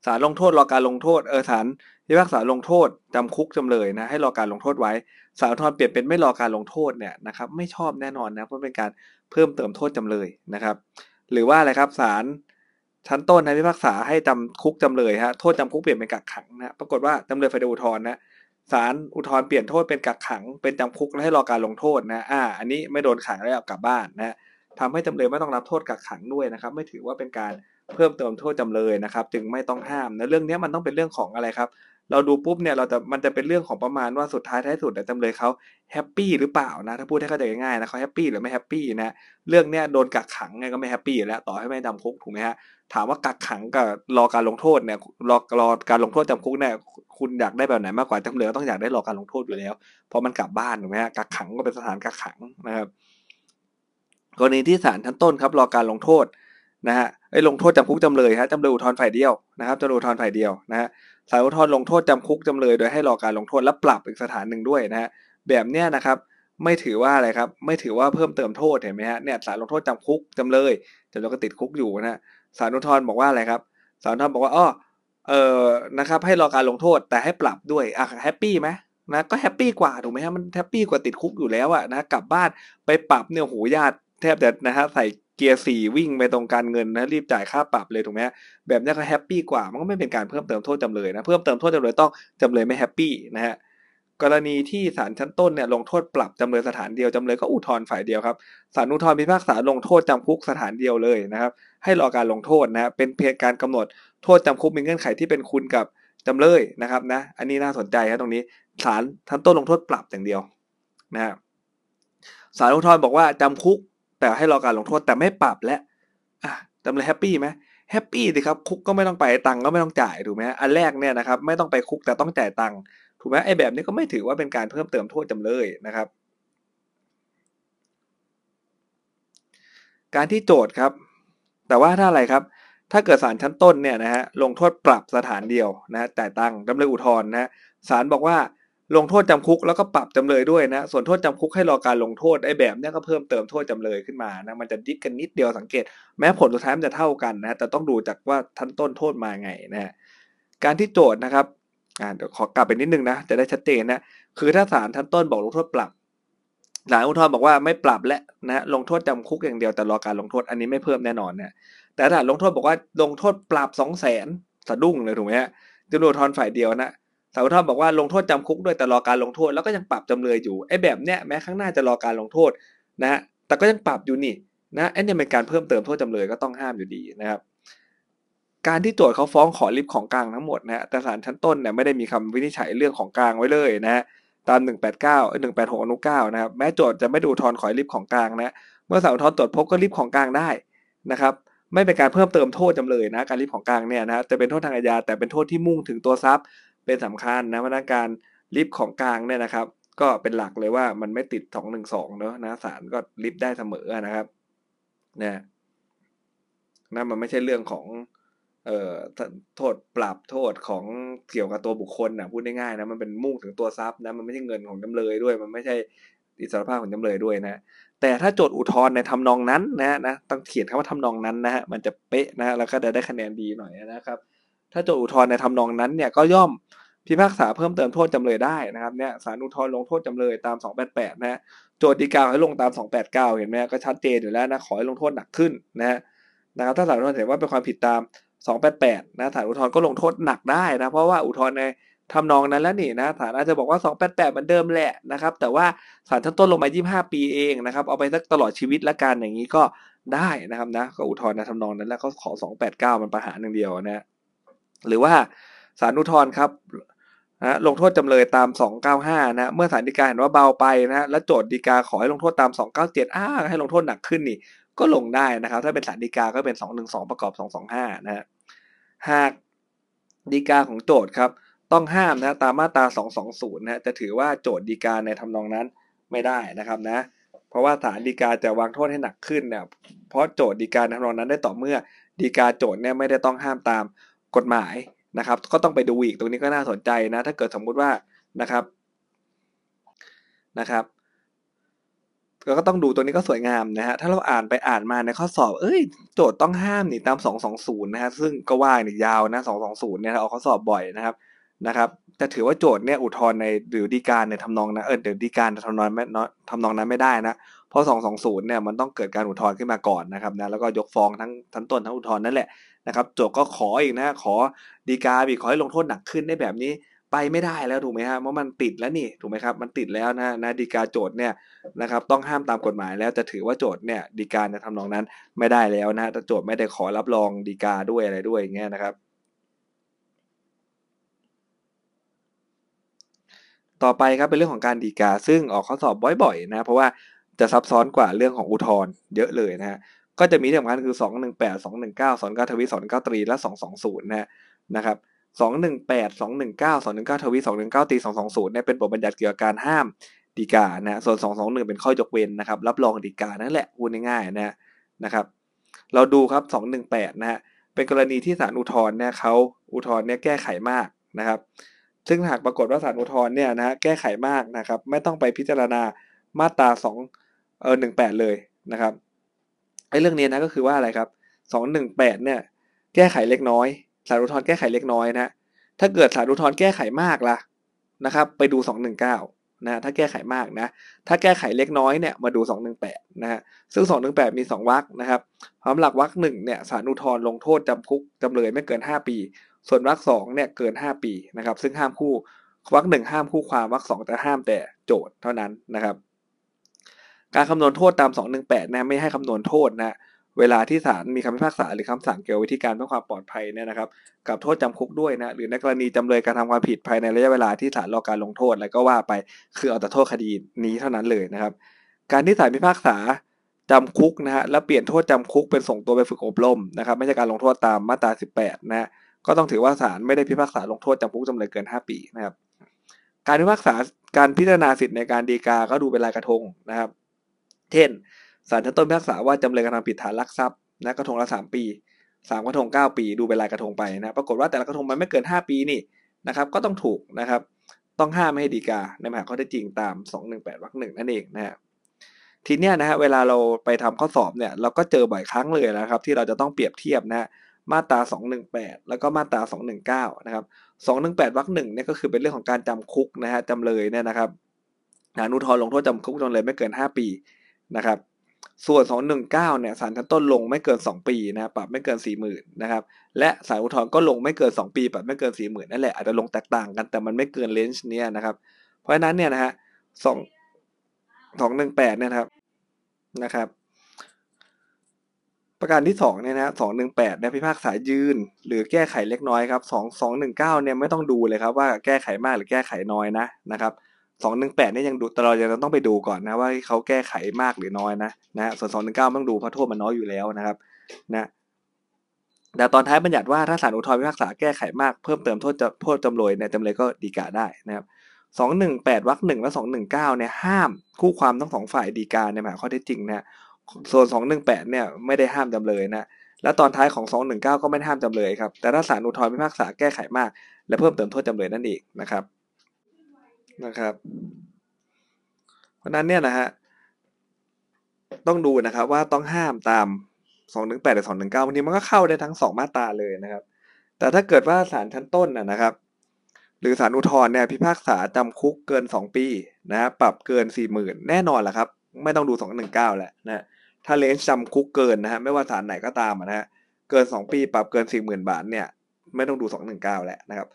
ศาลลงโทษรอการลงโทษเออศาลพิพากษาลงโทษจำคุกจำเลยนะให้รอการลงโทษไว้ศาลอุทธรณ์เปลี่ยนเป็นไม่รอการลงโทษเนี่ยนะครับไม่ชอบแน่นอนนะเพราะเป็นการเพิ่มเติมโทษจำเลยนะครับ หรือว่าอะไรครับศาลชั้นต้นนะพิพากษาให้จำคุกจำเลยฮะโทษจำคุกเปลี่ยนเป็นกักขังนะปรากฏว่าจำเลยฝ่ายอุทธรณ์นะ ศาลอุทธรณ์เปลี่ยนโทษเป็นกักขัง เป็นจำคุกและให้รอการลงโทษนะอ่าอันนี้ไม่โดนขังแล้วกลับบ้านนะทำให้จำเลยไม่ต้องรับโทษกักขังด้วยนะครับ ไม่ถือว่าเป็นการเพิ่มเติมโทษจำเลยนะครับ จึงไม่ต้องห้ามนะเรื่องนี้มันต้องเป็นเรื่องของอะไรครับ เราดูปุ๊บเนี่ยเราจะมันจะเป็นเรื่องของประมาณว่าสุดท้ายท้ายสุดจำเลยเขา happy หรือเปล่านะถ้าพูดให้เข้าใจง่ายๆนะเขา happy หรือไม่ happy นะเรื่องเนี้ยโดนกักขังไงก็ไม่ happy แล้วต่อให้ไม่จำคุกถูกไหมฮะถามว่ากักขังกับรอการลงโทษเนี่ยรอรอการลงโทษจำคุกเนี่ยคุณอยากได้แบบไหนมากกว่าจำเลยต้องอยากได้รอการลงโทษอยู่แล้วเพราะมันกลับบ้านถูกไหมฮะกักขังก็เป็นสถานกักขังนะครับกรณีที่ศาลชั้นต้นครับรอการลงโทษนะฮะไอ้ลงโทษจำคุกจำเลยฮะจำเลยอุทธรณ์ฝ่ายเดียวนะครับจำเลยอุทธรณ์ฝ่ายเดียวนะฮะ ศาลอุทธรณ์ลงโทษจำคุกจำเลยโดยให้รอการลงโทษและปรับอีกสถานหนึ่งด้วยนะฮะแบบเนี้ยนะครับไม่ถือว่าอะไรครับ ไม่ถือว่าเพิ่มเติมโทษเห็นไหมฮะเนี่ยศาลลงโทษจำคุกจำเลยจำเลยก็ติดคุกอยู่นะฮะศาลอุทธรณ์บอกว่าอะไรครับศาลอุทธรณ์บอกว่าอ้อเออนะครับให้รอการลงโทษแต่ให้ปรับด้วยอะ happy ไหมนะก็ happy กว่าถูกไหมฮะมัน happy กว่าติดคุกอยู่แล้วอะนะกลับบ้านไปปรับเนี่ยโหญาติแทบจะนะฮะใส่ เกียร์สี่วิ่งไปตรงการเงินนะรีบจ่ายค่าปรับเลยถูกไหมแบบนี้ก็ happy กว่ามันก็ไม่เป็นการเพิ่มเติมโทษจำเลยนะเพิ่มเติมโทษจำเลยต้องจำเลยไม่ happy นะฮะกรณีที่ศาลชั้นต้นเนี่ยลงโทษปรับจำเลยสถานเดียวจำเลยก็อุทธรณ์ฝ่ายเดียวครับศาลอุทธรณ์พิพากษาลงโทษจำคุกสถานเดียวเลยนะครับ ให้รอการลงโทษนะเป็นเพียงการกำหนดโทษจำคุกมีเงื่อนไขที่เป็นคุณกับจำเลยนะครับนะอันนี้น่าสนใจครับตรงนี้ศาลชั้นต้นลงโทษปรับอย่างเดียวนะครับศาลอุทธรณ์บอกว่าจำคุก แต่ให้รอการลงโทษแต่ไม่ปรับและอะจำเลยแฮปปี้ไหมแฮปปี้สิครับคุกก็ไม่ต้องไปตังก็ไม่ต้องจ่ายถูกไหมอันแรกเนี่ยนะครับไม่ต้องไปคุกแต่ต้องจ่ายตังถูกไหมไอ้แบบนี้ก็ไม่ถือว่าเป็นการเพิ่มเติมโทษจำเลยนะครับ การที่โจทย์ครับ แต่ว่าถ้าอะไรครับ ถ้าเกิดศาลชั้นต้นเนี่ยนะฮะลงโทษปรับสถานเดียวนะจ่ายตังจำเลยอุทธรณ์นะศาลบอกว่า ลงโทษจำคุกแล้วก็ปรับจำเลยด้วยนะ ส่วนโทษจำคุกให้รอการลงโทษไอ้แบบนี้ก็เพิ่มเติมโทษจำเลยขึ้นมานะมันจะดิฟกันนิดเดียวสังเกต แม้ผลสุดท้ายมันจะเท่ากันนะแต่ต้องดูจากว่าทันต้นโทษมาไงนะการที่โจทย์นะครับอ่าเดี๋ยวขอกลับไปนิดนึงนะจะได้ชัดเจนนะคือถ้าศาลทันต้นบอกลงโทษปรับศาลอุทธรณ์บอกว่าไม่ปรับและนะลงโทษจำคุกอย่างเดียวแต่รอการลงโทษอันนี้ไม่เพิ่มแน่นอนนะแต่ถ้าลงโทษบอกว่าลงโทษปรับสองแสนสะดุ้งเลยถูกไหมฮะจำเลยอุทรณ์ฝ่ายเดียวนะ ศาลอุทธรณ์บอกว่าลงโทษจำคุกด้วยแต่รอการลงโทษแล้วก็ยังปรับจำเลยอยู่ไอ้แบบเนี้ยแม้ข้างหน้าจะรอการลงโทษนะฮะแต่ก็ยังปรับอยู่นี่นะไอ้เนี่ยเป็นการเพิ่มเติมโทษจำเลยก็ต้องห้ามอยู่ดีนะครับการที่โจทย์เขาฟ้องขอริบของกลางทั้งหมดนะฮะแต่ศาลชั้นต้นเนี่ยไม่ได้มีคำวินิจฉัยเรื่องของกลางไว้เลยนะฮะตาม 189 186อนุ9นะครับแม้โจทย์จะไม่ดูทอนขอริบของกลางนะเมื่อศาลอุทธรณ์ตรวจพบก็ริบของกลางได้นะครับไม่เป็นการเพิ่มเติมโทษจำเลยนะการริบของกลางเนี่ยนะจะเป็นโทษทางอาญาแต่เป็นโทษที่มุ่งถึงตัวทรัพย์ เป็นสำคัญนะพนักการลิฟของกลางเนี่ยนะครับ ก็เป็นหลักเลยว่ามันไม่ติดสองหนึ่งสองเนอะนะศาลก็ลิฟได้เสมอนะครับนะนะมันไม่ใช่เรื่องของเอ่อโทษปรับโทษของเกี่ยวกับตัวบุคคลนะพูดง่ายๆนะมันเป็นมุ่งถึงตัวทรัพย์นะมันไม่ใช่เงินของจำเลยด้วย มันไม่ใช่อิสรภาพของจำเลยด้วยนะแต่ถ้าโจทย์อุทธรณ์ในทำนองนั้นนะนะต้องเขียนคำว่าทำนองนั้นนะฮะมันจะเป๊ะนะแล้วก็จะได้คะแนนดีหน่อยนะครับ ถ้าโจทย์อุทธรณ์ในทำนองนั้นเนี่ยก็ย่อม พิพากษาเพิ่มเติมโทษจำเลยได้นะครับเนี่ยศาลอุทธรณ์ลงโทษจำเลยตาม 288 นะโจทย์ดีกาให้ลงตาม 289 เห็นไหมก็ชัดเจนอยู่แล้วนะขอให้ลงโทษหนักขึ้นนะนะครับถ้าศาลอุทธรณ์เห็นว่าเป็นความผิดตาม 288 นะศาลอุทธรณ์ก็ลงโทษหนักได้นะเพราะว่าอุทธรณ์ในทำนองนั้นแล้วนี่นะศาลอาจจะบอกว่า 288 เหมือนเดิมแหละนะครับแต่ว่าศาลชั้นต้นลงมา 25 ปีเองนะครับเอาไปสักตลอดชีวิตละกันอย่างนี้ก็ได้นะครับนะก็อุทธรณ์ในทำนองนั้นแล้วก็ขอ 289 มันประหารหนึ่งเดียวนะหรือว่าศาลอุทธรณ์ครับ นะลงโทษจำเลยตาม 295 นะ เมื่อศาลฎีกาเห็นว่าเบาไปนะและโจทย์ฎีกาขอให้ลงโทษตาม 297 อ้าให้ลงโทษหนักขึ้นนี่ ก็ลงได้นะครับ ถ้าเป็นศาลฎีกาก็เป็น 212 ประกอบ 225 นะหากฎีกาของโจทย์ครับ ต้องห้ามนะตามมาตรา 220 นะจะถือว่าโจทย์ฎีกาในทำนองนั้นไม่ได้นะครับนะ เพราะว่าศาลฎีกาจะวางโทษให้หนักขึ้นเนี่ยเพราะโจทย์ฎีกาในทำนองนั้นได้ต่อเมื่อฎีกาโจทย์เนี่ยไม่ได้ต้องห้ามตามกฎหมาย นะครับ ก็ต้องไปดูอีกตรงนี้ก็น่าสนใจนะ ถ้าเกิดสมมุติว่านะครับนะครับก็ต้องดูตัวนี้ก็สวยงามนะฮะ ถ้าเราอ่านไปอ่านมาในข้อสอบ เอ้ย โจทย์ต้องห้ามนี่ตาม 220 นะฮะ ซึ่งก็ว่านี่ยาวนะ 220 เนี่ยเราเอาข้อสอบบ่อยนะครับ นะครับจะถือว่าโจทย์เนี่ยอุทธรณ์ในหรือดีการในทำนองนะ เออเดี๋ยวดีการทำนองไม่ทำนองนั้นไม่ได้นะ เพราะ 220 เนี่ยมันต้องเกิดการอุทธรณ์ขึ้นมาก่อนนะครับนะ แล้วก็ยกฟ้องทั้งทั้งต้นทั้งอุทธรณ์นั่นแหละ นะครับโจทย์ก็ขออีกนะขอดีกาอีกขอให้ลงโทษหนักขึ้นได้แบบนี้ไปไม่ได้แล้วถูกไหมฮะเพราะมันติดแล้วนี่ถูกไหมครับมันติดแล้วนะนะดีกาโจทย์เนี่ยนะครับต้องห้ามตามกฎหมายแล้วจะถือว่าโจทย์เนี่ยดีกาจะทำนองนั้นไม่ได้แล้วนะถ้าโจทย์ไม่ได้ขอรับรองดีกาด้วยอะไรด้วยอย่างเงี้ยนะครับ ต่อไปครับเป็นเรื่องของการดีกาซึ่งออกข้อสอบบ่อยๆนะเพราะว่าจะซับซ้อนกว่าเรื่องของอุทธรณ์เยอะเลยนะฮะ ก็จะมีที่สำคัญคือ 218 219 219ทวี219ตรีและ 220นะนะครับสองหนึ่งแปดสองหนึ่งเก้าสองหนึ่งเก้าทวีสองหนึ่งเก้าตีสองสองศูนย์เนี่ยเป็นบทบัญญัติเกี่ยวกับการห้ามดีกานะส่วนสองสองหนึ่งเป็นข้อยกเว้นนะครับรับรองดีกานั่นแหละพูดง่ายๆนะนะครับเราดูครับสองหนึ่งแปดนะฮะเป็นกรณีที่ศาลอุทธรณ์เนี่ยเขาอุทธรณ์เนี่ยแก้ไขมากนะครับซึ่งหากปรากฏว่าศาลอุทธรณ์เนี่ยนะฮะแก้ไขมากนะครับไม่ต้องไปพิจารณามาตราสองเออหนึ่งแปดเลยนะครับ ไอ้เรื่องนี้นะก็คือว่าอะไรครับสองหนึ่งแปดเนี่ย แก้ไขเล็กน้อยสารุทธรณ์แก้ไขเล็กน้อยนะ ถ้าเกิดสารุทธรณ์แก้ไขมากล่ะนะครับ ไปดู 219 นะถ้าแก้ไขมากนะ ถ้าแก้ไขเล็กน้อยเนี่ยมาดู 218 นะฮะซึ่ง 218 มี 2วรรคนะครับความหลักวรรคหนึ่งเนี่ยสารุทธรณ์ลงโทษจำคุกจำเลยไม่เกิน 5 ปี ส่วนวรรคสองเนี่ยเกิน 5 ปีนะครับ ซึ่งห้ามคู่วรรคหนึ่งห้ามคู่ความวรรคสองจะห้ามแต่โจทย์เท่านั้นนะครับ การคำนวณโทษตาม 218 นะไม่ให้คำนวณโทษนะเวลาที่ศาลมีคำพิพากษาหรือคำสั่งเกี่ยวกับวิธีการเพื่อความปลอดภัยเนี่ยนะครับกับโทษจำคุกด้วยนะหรือในกรณีจำเลยการทำความผิดภายในระยะเวลาที่ศาลรอการลงโทษแล้วก็ว่าไปคือเอาแต่โทษคดีนี้เท่านั้นเลยนะครับ การที่ศาลพิพากษาจำคุกนะฮะแล้วเปลี่ยนโทษจำคุกเป็นส่งตัวไปฝึกอบรมนะครับไม่ใช่การลงโทษตามมาตรา 18 นะฮะก็ต้องถือว่าศาลไม่ได้พิพากษาลงโทษจำคุกจำเลยเกิน 5 ปีนะครับ การพิพากษาการพิจารณาสิทธิในการดีกาก็ดูเป็นลายกระทงนะครับ เช่นศาลชั้นต้นพิพากษาว่าจำเลยกระทำผิดฐานลักทรัพย์นะกระทงละสามปีสามกระทงเก้าปีดูเป็นลายกระทงไปนะปรากฏว่าแต่ละกระทงมันไม่เกินห้าปีนี่นะครับ ก็ต้องถูกนะครับ ต้องห้ามไม่ให้ดีกาในมหาข้อเท็จจริงตามสองหนึ่งแปดวรรคหนึ่งนั่นเองนะฮะทีเนี้ยนะฮะเวลาเราไปทำข้อสอบเนี่ยเราก็เจอบ่อยครั้งเลยนะครับ ที่เราจะต้องเปรียบเทียบนะฮะมาตรา 218 แล้วก็มาตรา 219 นะครับ 218วรรคหนึ่งเนี่ยก็คือเป็นเรื่องของการจำคุกนะฮะจำเลยเนี่ยนะครับอนุทรลงโทษจำคุกจำเลยไม่เกิน 5 ปี นะครับส่วน 219 เนี่ยศาลชั้นต้นลงไม่เกิน 2 ปีนะปรับไม่เกิน 40,000นะครับและศาลอุทธรณ์ก็ลงไม่เกิน 2 ปีปรับไม่เกิน 40,000นั่นแหละอาจจะลงแตกต่างกันแต่มันไม่เกินเลนจ์เนี่ยนะครับ เพราะฉะนั้นเนี่ยนะฮะสองสองหนึ่งแปดเนี่ยครับนะครับ ประการที่สองเนี่ยนะสองหนึ่งแปดเนี่ยพิพากษายืน หรือแก้ไขเล็กน้อยครับสองสองหนึ่งเก้าเนี่ยไม่ต้องดูเลยครับว่าแก้ไขมากหรือแก้ไขน้อยนะนะครับ สองหนึ่งแปดนี่ยังดูตลอดยังต้องไปดูก่อนนะว่าเขาแก้ไขมากหรือน้อยนะนะส่วนสองหนึ่งเก้าต้องดูเพราะโทษมันน้อยอยู่แล้วนะครับ นะแต่ตอนท้ายบัญญัติว่าถ้าศาลอุทธรณ์พิพากษาแก้ไขมากเพิ่มเติมโทษจะโทษจำเลยเนี่ยจำเลยก็ดีกาได้นะครับสองหนึ่งแปดวรรคหนึ่งและสองหนึ่งเก้าเนี่ยห้ามคู่ความทั้งสองฝ่ายดีกาในหมายข้อเท็จจริงนะส่วนสองหนึ่งแปดเนี่ยไม่ได้ห้ามจำเลยนะแล้วตอนท้ายของสองหนึ่งเก้าก็ไม่ห้ามจำเลยครับ แต่ถ้าศาลอุทธรณ์พิพากษาแก้ไขมาก และเพิ่มเติมโทษจำเลยนั่นเองนะครับ นะครับ เพราะนั้นเนี่ยนะฮะต้องดูนะครับว่าต้องห้ามตามสองหนึ่งแปดหรือสองหนึ่งเก้าบางทีมันก็เข้าได้ทั้งสองมาตราเลยนะครับ แต่ถ้าเกิดว่าศาลชั้นต้นนะครับ หรือศาลอุทธรณ์เนี่ยพิพากษาจำคุกเกินสองปีนะปรับเกินสี่หมื่นแน่นอนแหละครับ ไม่ต้องดูสองหนึ่งเก้าแหละนะถ้าเลนจำคุกเกินนะฮะไม่ว่าศาลไหนก็ตามนะฮะเกินสองปีปรับเกินสี่หมื่นบาทเนี่ยไม่ต้องดูสองหนึ่งเก้าแหละนะครับ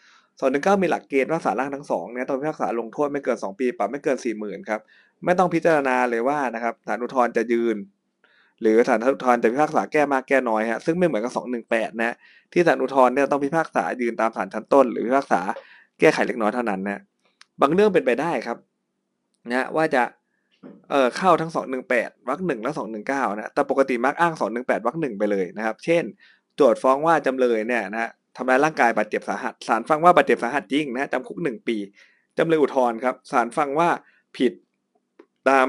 สองหนึ่งเก้ามีหลักเกณฑ์ว่าศาลล่างทั้งสองเนี่ยต้องพิพากษาลงโทษไม่เกินสองปีปรับไม่เกินสี่หมื่นครับไม่ต้องพิจารณาเลยว่านะครับศาลอุทธรณ์จะยืน หรือศาลอุทธรณ์จะพิพากษาแก้มากแก้น้อยฮะซึ่งไม่เหมือนกับสองหนึ่งแปดนะที่ศาลอุทธรณ์เนี่ยต้องพิพากษายืนตามศาลชั้นต้น หรือพิพากษาแก้ไขเล็กน้อยเท่านั้นนะบางเรื่องเป็นไปได้ครับนะว่าจะเออเข้าทั้งสองหนึ่งแปดวรรคหนึ่งและสองหนึ่งเก้านะแต่ปกติมักอ้างสองหนึ่งแปดวรรคหนึ่งไปเลยนะครับ เช่น โจทย์ฟ้องว่าจำเลยเนี่ยนะ ทำร้ายร่างกายบาดเจ็บสาหัสศาลฟังว่าบาดเจ็บสาหัสจริงนะจำคุกหนึ่งปีจำเลยอุทธรณ์ครับศาลฟังว่าผิดตาม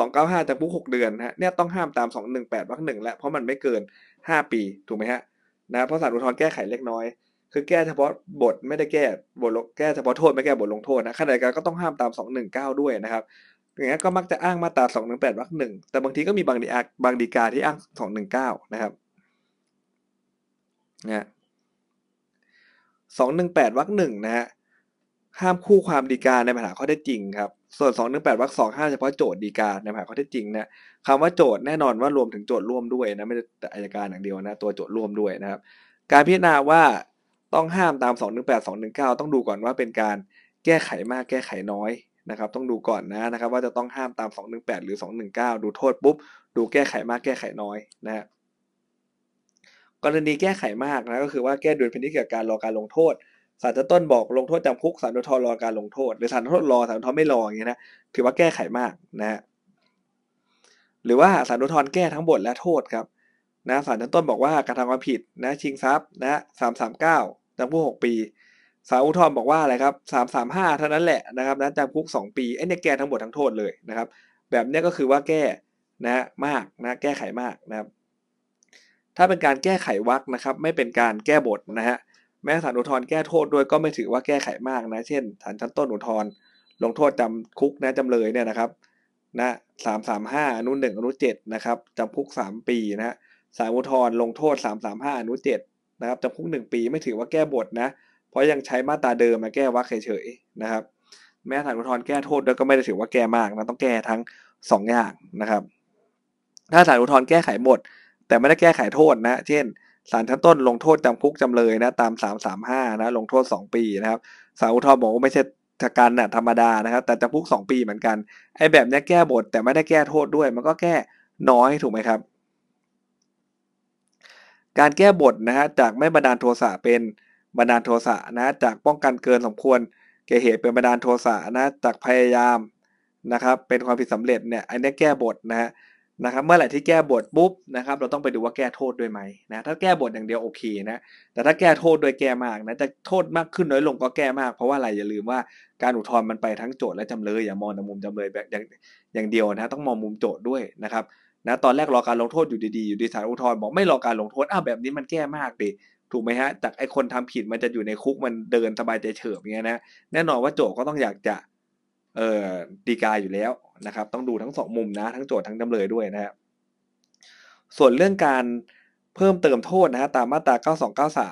295จำคุก6เดือนฮะเนี่ยต้องห้ามตาม 218วรรคหนึ่งแล้วเพราะมันไม่เกิน 5 ปีถูกไหมฮะนะเพราะศาลอุทธรณ์แก้ไขเล็กน้อย คือแก้เฉพาะบทไม่ได้แก้บทแก้เฉพาะโทษไม่แก้บทลงโทษนะขณะเดียวกันก็ต้องห้ามตาม 219 ด้วยนะครับอย่างนี้ก็มักจะอ้างมาตรา218วรรคหนึ่งแต่บางทีก็มีบางดีบางดีกาที่อ้าง 219 นะครับนะ 218วรรคหนึ่งนะฮะห้ามคู่ความดีกาในปัญหาข้อเท็จจริงครับส่วน 218วรรคสองห้ามเฉพาะโจทย์ดีกาในปัญหาข้อเท็จจริงนะคำว่าโจทย์แน่นอนว่ารวมถึงโจทย์ร่วมด้วยนะไม่ใช่แต่อายการอย่างเดียวนะตัวโจทย์ร่วมด้วยนะครับ การพิจารณาว่าต้องห้ามตาม 218 219 ต้องดูก่อนว่าเป็นการแก้ไขมากแก้ไขน้อยนะครับ ต้องดูก่อนนะนะครับ ว่าจะต้องห้ามตาม 218 หรือ 219 ดูโทษปุ๊บ ดูแก้ไขมากแก้ไขน้อยนะฮะ กรณีแก้ไขมากนะก็คือว่าแก้โดยพินิจเกี่ยวกับการรอการลงโทษศาลต้นบอกลงโทษจำคุกศาลอุทธรรอการลงโทษหรือศาลอุทธรรอศาลอุทธรไม่รออย่างเงี้ยนะถือว่าแก้ไขมากนะฮะหรือว่าศาลอุทธรแก้ทั้งบทและโทษครับนะศาลชั้นต้นบอกว่ากระทำความผิดนะชิงทรัพย์นะสามสามเก้าจำคุกหกปีศาลอุทธรบอกว่าอะไรครับสามสามห้าเท่านั้นแหละนะครับนะจำคุกสองปีไอ้นี่ยแก้ทั้งหมดทั้งโทษเลยนะครับ แบบเนี้ยก็คือว่าแก้นะมากนะแก้ไขมากนะครับ ถ้าเป็นการแก้ไขวรรคนะครับ ไม่เป็นการแก้บทนะฮะแม้ศาลอุทธรณ์แก้โทษด้วยก็ไม่ถือว่าแก้ไขมากนะ เช่นศาลชั้นต้นอุทธรณ์ลงโทษจำคุกนะจำเลยเนี่ยนะครับนะสามสามห้าอนุหนึ่งอนุเจ็ดนะครับจำคุกสามปีนะฮะศาลอุทธรณ์ลงโทษสามสามห้าอนุเจ็ดนะครับจำคุกหนึ่งปีไม่ถือว่าแก้บทนะ เพราะยังใช้มาตราเดิมมาแก้วรรคเฉยๆนะครับ แม้ศาลอุทธรณ์แก้โทษด้วยก็ไม่ได้ถือว่าแก้มากนะต้องแก้ทั้งสองอย่างนะครับ ถ้าศาลอุทธรณ์แก้ไขหมด แต่ไม่ได้แก้ไขโทษนะ เช่นศาลชั้นต้นลงโทษจำคุกจำเลยนะตามสามสามห้านะลงโทษสองปีนะครับศาลอุทธรณ์บอกว่าไม่ใช่ทการนะธรรมดานะครับ แต่จำคุกสองปีเหมือนกันไอ้แบบนี้แก้บทแต่ไม่ได้แก้โทษด้วย มันก็แก้น้อยถูกไหมครับ การแก้บทนะฮะจากไม่บันดาลโทสะเป็นบันดาลโทสะนะจากป้องกันเกินสมควรแก่เหตุเป็นบันดาลโทสะนะจากพยายามนะครับเป็นความผิดสำเร็จเนี่ยอันนี้แก้บทนะฮะ นะครับเมื่อไหร่ที่แก้บทปุ๊บนะครับเราต้องไปดูว่าแก้โทษด้วยไหมนะถ้าแก้บทอย่างเดียวโอเคนะแต่ถ้าแก้โทษโดยแก้มากนะจะโทษมากขึ้นน้อยลงก็แก้มาก เพราะว่าอะไรอย่าลืมว่าการอุทธรณ์มันไปทั้งโจทย์และจำเลยอย่ามองแต่มุมจำเลยแบบอย่างอย่างเดียวนะต้องมองมุมโจทย์ด้วยนะครับนะตอนแรกรอการลงโทษอยู่ดีๆอยู่ดีศาลอุทธรณ์บอกไม่รอการลงโทษอ้าวแบบนี้มันแก้มากดิถูกไหมฮะจากไอ้คนทำผิดมันจะอยู่ในคุกมันเดินสบายใจเฉิบอย่างเงี้ยนะแน่นอนว่าโจทย์ก็ต้องอยากจะ เอ่อดีกาอยู่แล้วนะครับ ต้องดูทั้งสองมุมนะทั้งโจทย์ทั้งจำเลยด้วยนะครับส่วนเรื่องการเพิ่มเติมโทษนะฮะตามมาตรา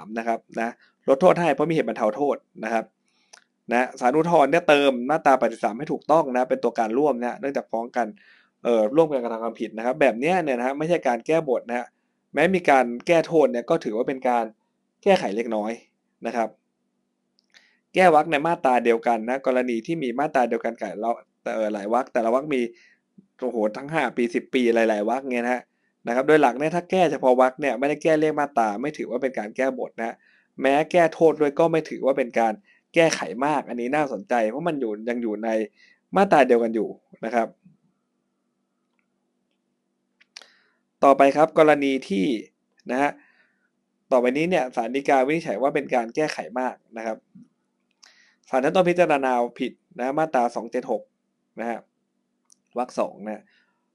9293 นะครับนะลดโทษให้เพราะมีเหตุบรรเทาโทษนะครับนะสารุทธรเนี่ยเติมมาตรา 83 ให้ถูกต้องนะเป็นตัวการร่วมนะเนื่องจากฟ้องกันเอ่อร่วมกันกระทำความผิดนะครับ แบบนี้เนี่ยนะฮะไม่ใช่การแก้บทนะฮะแม้มีการแก้โทษเนี่ยก็ถือว่าเป็นการแก้ไขเล็กน้อยนะครับ แก้วรรคในมาตราเดียวกันนะกรณีที่มีมาตราเดียวกันกับเราแต่หลายวรรคแต่ละวรรคมีโอ้โหทั้ง 5 ปี 10 ปีหลายๆวรรคเงี้ยนะฮะนะครับโดยหลักเนี่ยถ้าแก้เฉพาะวรรคเนี่ยไม่ได้แก้เลขมาตราไม่ถือว่าเป็นการแก้บทนะแม้แก้โทษด้วยก็ไม่ถือว่าเป็นการแก้ไขมากอันนี้น่าสนใจ เพราะมันอยู่ยังอยู่ในมาตราเดียวกันอยู่นะครับ ต่อไปครับกรณีที่นะฮะต่อไปนี้เนี่ยสารดีกาวินิจฉัยว่าเป็นการแก้ไขมากนะครับ ศาลนั้นต้องพิจารณาผิดนะมาตรา 276 นะฮะวรรคสองนะ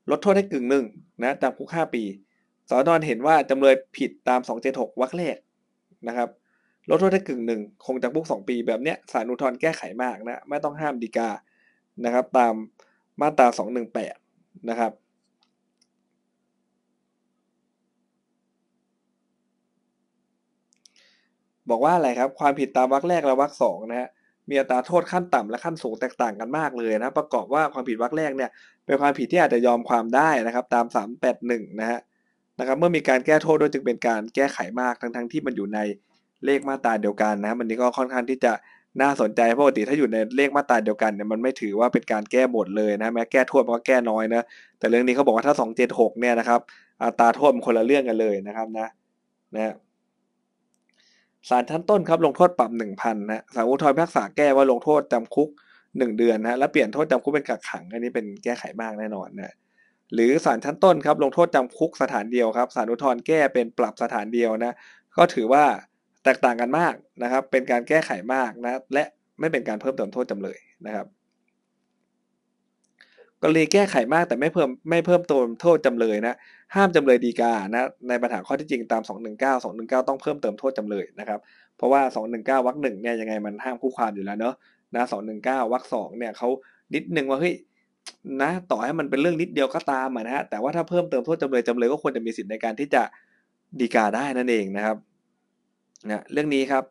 ลดโทษให้กึ่งหนึ่งนะจำคุก 5 ปีสอนอนเห็นว่าจำเลยผิดตาม 276 วรรคแรกนะครับลดโทษให้กึ่งหนึ่งคงจำคุก 2 ปีแบบเนี้ยศาลอุทธรณ์แก้ไขมากนะไม่ต้องห้ามดีกานะครับ ตามมาตรา 218 นะครับบอกว่าอะไรครับ ความผิดตามวรรคแรกและวรรคสองนะฮะ มีอัตราโทษขั้นต่ำและขั้นสูงแตกต่างกันมากเลยนะประกอบว่าความผิดวรรคแรกเนี่ยเป็นความผิดที่อาจจะยอมความได้นะครับตาม 381 นะฮะนะครับเมื่อมีการแก้โทษด้วยจึงเป็นการแก้ไขมากทั้งทั้งที่มันอยู่ในเลขมาตราเดียวกันนะมันนี้ก็ค่อนข้างที่จะน่าสนใจปกติถ้าอยู่ในเลขมาตราเดียวกันเนี่ยมันไม่ถือว่าเป็นการแก้บทเลยนะแม้แก้โทษมันก็แก้น้อยนะแต่เรื่องนี้เขาบอกว่าถ้า 276 เนี่ยนะครับอัตราโทษมันคนละเรื่องกันเลยนะครับนะนะ ศาลชั้นต้นครับลงโทษปรับหนึ่งพันนะศาลอุทธรพิพากษาแก้ว่าลงโทษจำคุกหนึ่งเดือนนะแล้วเปลี่ยนโทษจำคุกเป็นกักขังอันนี้เป็นแก้ไขมากแน่นอนนะหรือศาลชั้นต้นครับลงโทษจำคุกสถานเดียวครับศาลอุทธรแก้เป็นปรับสถานเดียวนะก็ถือว่าแตกต่างกันมากนะครับ เป็นการแก้ไขมากนะและไม่เป็นการเพิ่มเติมโทษจำเลยนะครับกรณีแก้ไขมากแต่ไม่เพิ่มไม่เพิ่มเติมโทษจำเลยนะ ห้ามจำเลยดีกานะในปัญหาข้อที่จริงตาม 219 219 ต้องเพิ่มเติมโทษจำเลยนะครับเพราะว่า 219วรรคหนึ่งเนี่ยยังไงมันห้ามคู่ความอยู่แล้วเนาะนะ219วรรคสองเนี่ยเขานิดนึงว่าเฮ้ยนะต่อให้มันเป็นเรื่องนิดเดียวก็ตามนะฮะแต่ว่าถ้าเพิ่มเติมโทษจำเลยจำเลยก็ควรจะมีสิทธิ์ในการที่จะดีกาได้นั่นเองนะครับนะเรื่องนี้ครับ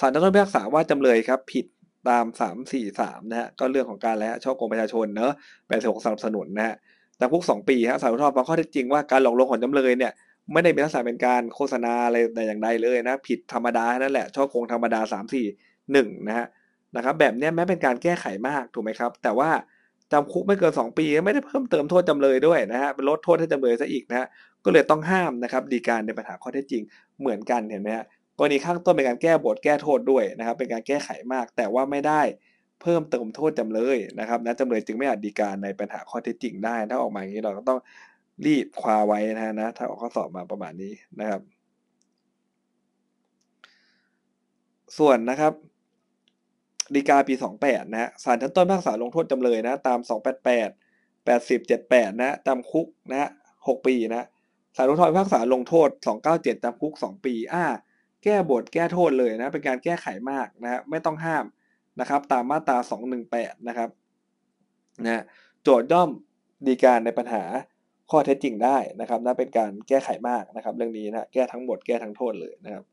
ศาลต้นพิพากษาว่าจำเลยครับผิดตามสามสี่สามนะฮะก็เรื่องของการแล้วช่อโกงประชาชนเนอะแปดสิบหกสนับสนุนนะฮะ จำคุกสองปีฮะสารอุทธรณ์ฟังข้อเท็จจริงว่าการหลอกลวงของจำเลยเนี่ยไม่ได้มีลักษณะเป็นการโฆษณาอะไรแต่อย่างใดเลยนะ ผิดธรรมดานั่นแหละช่อโกงธรรมดาสามสี่หนึ่งนะฮะนะครับแบบนี้แม้เป็นการแก้ไขมากถูกไหมครับ แต่ว่าจำคุกไม่เกิน 2 ปีไม่ได้เพิ่มเติมโทษจำเลยด้วยนะฮะเป็นลดโทษให้จำเลยซะอีกนะฮะก็เลยต้องห้ามนะครับดีการในปัญหาข้อเท็จจริงเหมือนกันเห็นไหมฮะกรณีข้างต้นเป็นการแก้บทแก้โทษด้วยนะครับเป็นการแก้ไขมากแต่ว่าไม่ได้ เพิ่มเติมโทษจำเลยนะครับนะจำเลยจึงไม่อาจดีการในปัญหาข้อเท็จจริงได้ ถ้าออกมาอย่างนี้เราก็ต้องรีบคว้าไว้นะฮะนะถ้าออกข้อสอบมาประมาณนี้นะครับ ส่วนนะครับดีกาปี 28 นะฮะศาลชั้นต้นพากษาลงโทษจำเลยนะ ตาม 288 80 78 นะจำคุกนะฮะ6ปีนะศาลอุทธรณ์พิพากษาลงโทษ 297จำคุก 2 ปี อ่า แก้บทแก้โทษเลยนะ เป็นการแก้ไขมากนะฮะไม่ต้องห้าม นะครับตามมาตรา 218 นะครับนะโจทย์ย่อมดีการในปัญหาข้อเท็จจริงได้นะครับนะเป็นการแก้ไขมากนะครับ เรื่องนี้นะแก้ทั้งหมดแก้ทั้งโทษเลยนะครับ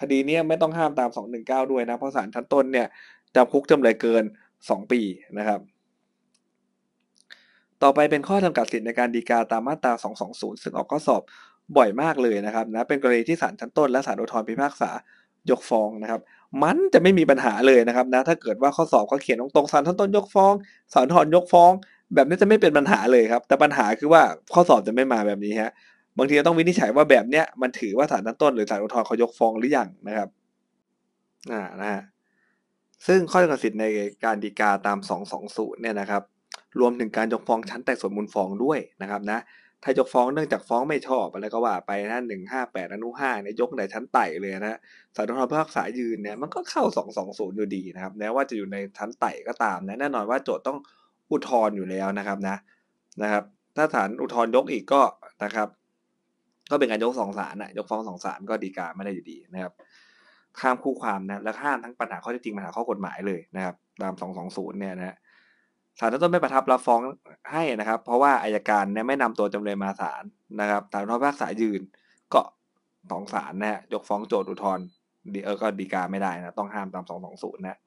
คดีนี้ไม่ต้องห้ามตาม 219 ด้วยนะเพราะศาลชั้นต้นเนี่ยจำคุกจำเลยเกิน 2 ปีนะครับ ต่อไปเป็นข้อจำกัดสิทธิในการดีกาตามมาตรา 220 ซึ่งออกข้อสอบบ่อยมากเลยนะครับนะเป็นกรณีที่ศาลชั้นต้นและศาลอุทธรณ์พิพากษายกฟ้องนะครับ มันจะไม่มีปัญหาเลยนะครับนะถ้าเกิดว่าข้อสอบเขาเขียนตรงๆศาลชั้นต้นยกฟ้องศาลอุทธรณ์ยกฟ้อง แบบนี้จะไม่เป็นปัญหาเลยครับ แต่ปัญหาคือว่าข้อสอบจะไม่มาแบบนี้ฮะบางทีต้องวินิจฉัยว่าแบบเนี้ยมันถือว่าศาลชั้นต้นหรือศาลอุทธรณ์เขายกฟ้องหรือยังนะครับอ่านะฮะซึ่งข้อจำกัดสิทธิ์ในการดีกาตาม 220 เนี่ยนะครับ รวมถึงการยกฟ้องชั้นแต่ส่วนมูลฟ้องด้วยนะครับนะ ถ้ายกฟ้องเนื่องจากฟ้องไม่ชอบอะไรก็ว่าไปนะ158อนุ5เนี่ยยกในชั้นไต่เลยนะศาลอุทธรณ์พิพากษายืนเนี่ยมันก็เข้า220องศูนย์อยู่ดีนะครับแม้ว่าจะอยู่ในชั้นไต่ก็ตามนะแน่นอนว่าโจทย์ต้องอุทธรณ์อยู่แล้วนะครับนะนะครับ ถ้าศาลอุทธรณ์ยกอีกก็นะครับ ก็เป็นการยกสองศาลนะยกฟ้องสองศาลก็ดีกาไม่ได้อยู่ดีนะครับข้ามคู่ความนะและห้ามทั้งปัญหาข้อเท็จจริงปัญหาข้อกฎหมายเลยนะครับ ตาม220เนี่ยนะ ศาลชั้นต้นไม่ประทับรับฟ้องให้นะครับ เพราะว่าอายการเนี่ยไม่นำตัวจำเลยมาศาลนะครับศาลพิพากษายืนก็สองศาลนะฮะยกฟ้องโจทย์อุทธรณ์ดีเออก็ดีกาไม่ได้นะต้องห้ามตาม220นะ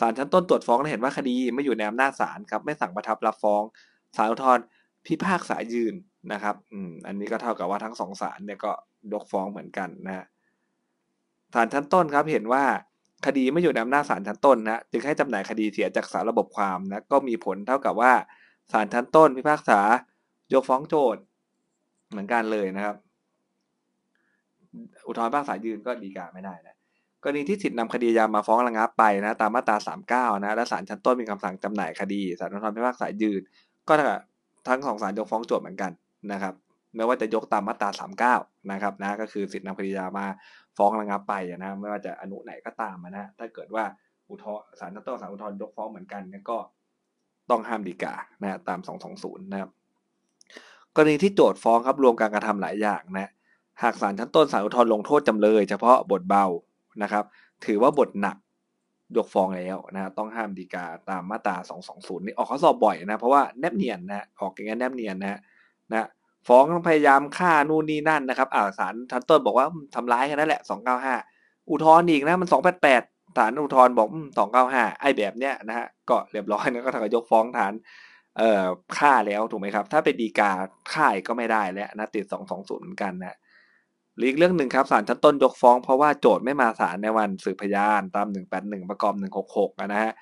ศาลชั้นต้นตรวจฟ้องเห็นว่าคดีไม่อยู่ในอำนาจศาลครับไม่สั่งประทับรับฟ้องศาลอุทธรณ์พิพากษายืนนะครับอืมอันนี้ก็เท่ากับว่าทั้งสองศาลเนี่ยก็ยกฟ้องเหมือนกันนะฮะศาลชั้นต้นครับเห็นว่า คดีไม่อยู่ในอำนาจศาลชั้นต้นนะจึงให้จำหน่ายคดีเสียจากสารระบบความนะก็มีผลเท่ากับว่าศาลชั้นต้นพิพากษายกฟ้องโจทย์เหมือนกันเลยนะครับ อุทธรณ์พิพากษายืนก็ดีกาไม่ได้นะกรณีที่สิทธินำคดียามาฟ้องระงับไปนะตามมาตรา 39 นะและศาลชั้นต้นมีคำสั่งจำหน่ายคดีศาลอุทธรณ์พิพากษายืน ก็ทั้งสองศาลยกฟ้องโจทย์เหมือนกันนะครับไม่ว่าจะยกตามมาตรา 39 นะครับนะก็คือสิทธินำคดียามา ฟ้องระงับไปนะไม่ว่าจะอนุไหนก็ตามนะถ้าเกิดว่าอุทธรศาลชั้นต้นศาลอุทธรณ์ยกฟ้องเหมือนกันก็ต้องห้ามดีกานะตาม 220 นะครับกรณีที่โจทย์ฟ้องครับรวมการกระทำหลายอย่างนะหากศาลชั้นต้นศาลอุทธรณ์ลงโทษจำเลย เฉพาะบทเบานะครับ ถือว่าบทหนักยกฟ้องแล้วนะต้องห้ามดีกาตามมาตรา 220 นี่ออกข้อสอบบ่อยนะ เพราะว่าแนบเนียนนะออกอย่างนี้แนบเนียนนะนะ ฟ้องพยายามฆ่านู่นนี่นั่นนะครับอ่าศาลชั้นต้นบอกว่าทำร้ายแค่นั้นแหละ295อุทธรณ์อีกนะมัน288ศาลอุทธรณ์บอก295ไอ้แบบเนี้ยนะฮะก็เรียบร้อยนะก็ทางยกฟ้องฐานเอ่อฆ่าแล้วถูกไหมครับ ถ้าเป็นดีกาฆ่าก็ไม่ได้แล้วนะติด220เหมือนกันนะอีกเรื่องหนึ่งครับศาลชั้นต้นยกฟ้องเพราะว่าโจทย์ไม่มาศาลในวันสืบพยานตาม181ประกอบ166นะฮะ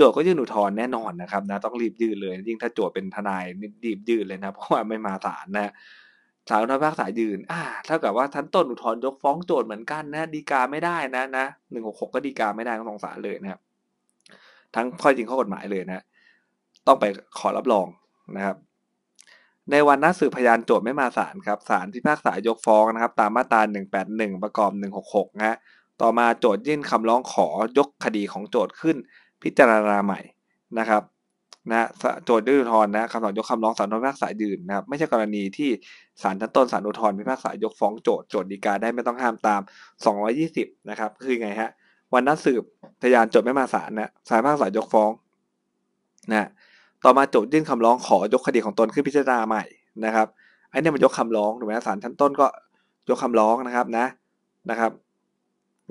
โจทก็ยื่นอุทธรณ์แน่นอนนะครับนะต้องรีบยื่นเลยยิ่งถ้าโจทเป็นทนายรีบยื่นเลยนะเพราะว่าไม่มาศาลนะศาลอุทธรณ์พิพากษายืนอ่าเท่ากับว่าชั้นต้นอุทธรณ์ยกฟ้องโจทเหมือนกันนะดีกาไม่ได้นะนะหนึ่งหกหกก็ดีกาไม่ได้ทั้งสองศาลเลยนะครับทั้งข้อจริงข้อกฎหมายเลยนะ ต้องไปขอรับรองนะครับ ในวันนัดสืบพยานโจทย์ไม่มาศาลครับศาลพิพากษายกฟ้องนะครับ ตามมาตรา181 ประกอบ 166นะต่อมาโจทยื่นคำร้องขอยกคดีของโจทขึ้น พิจารณาใหม่นะครับนะโจทย์ยื่นอุทธรณ์นะคำสั่งยกคำร้องศาลอุทธรพิพากษายืนนะครับไม่ใช่กรณีที่ศาลชั้นต้นศาลอุทธรณ์พิพากษายกฟ้องโจทย์โจทย์ฎีกาได้ไม่ต้องห้ามตาม 220 นะครับคือไงฮะวันนัดสืบพยานโจทย์ไม่มาศาลนะศาลพิพากษายกฟ้องนะต่อมาโจทยื่นคำร้องขอยกคดีของตนขึ้นพิจารณาใหม่นะครับไอันนี้มันยกคำร้องถูกไหมศาลชั้นต้นก็ยกคำร้องนะครับนะนะครับ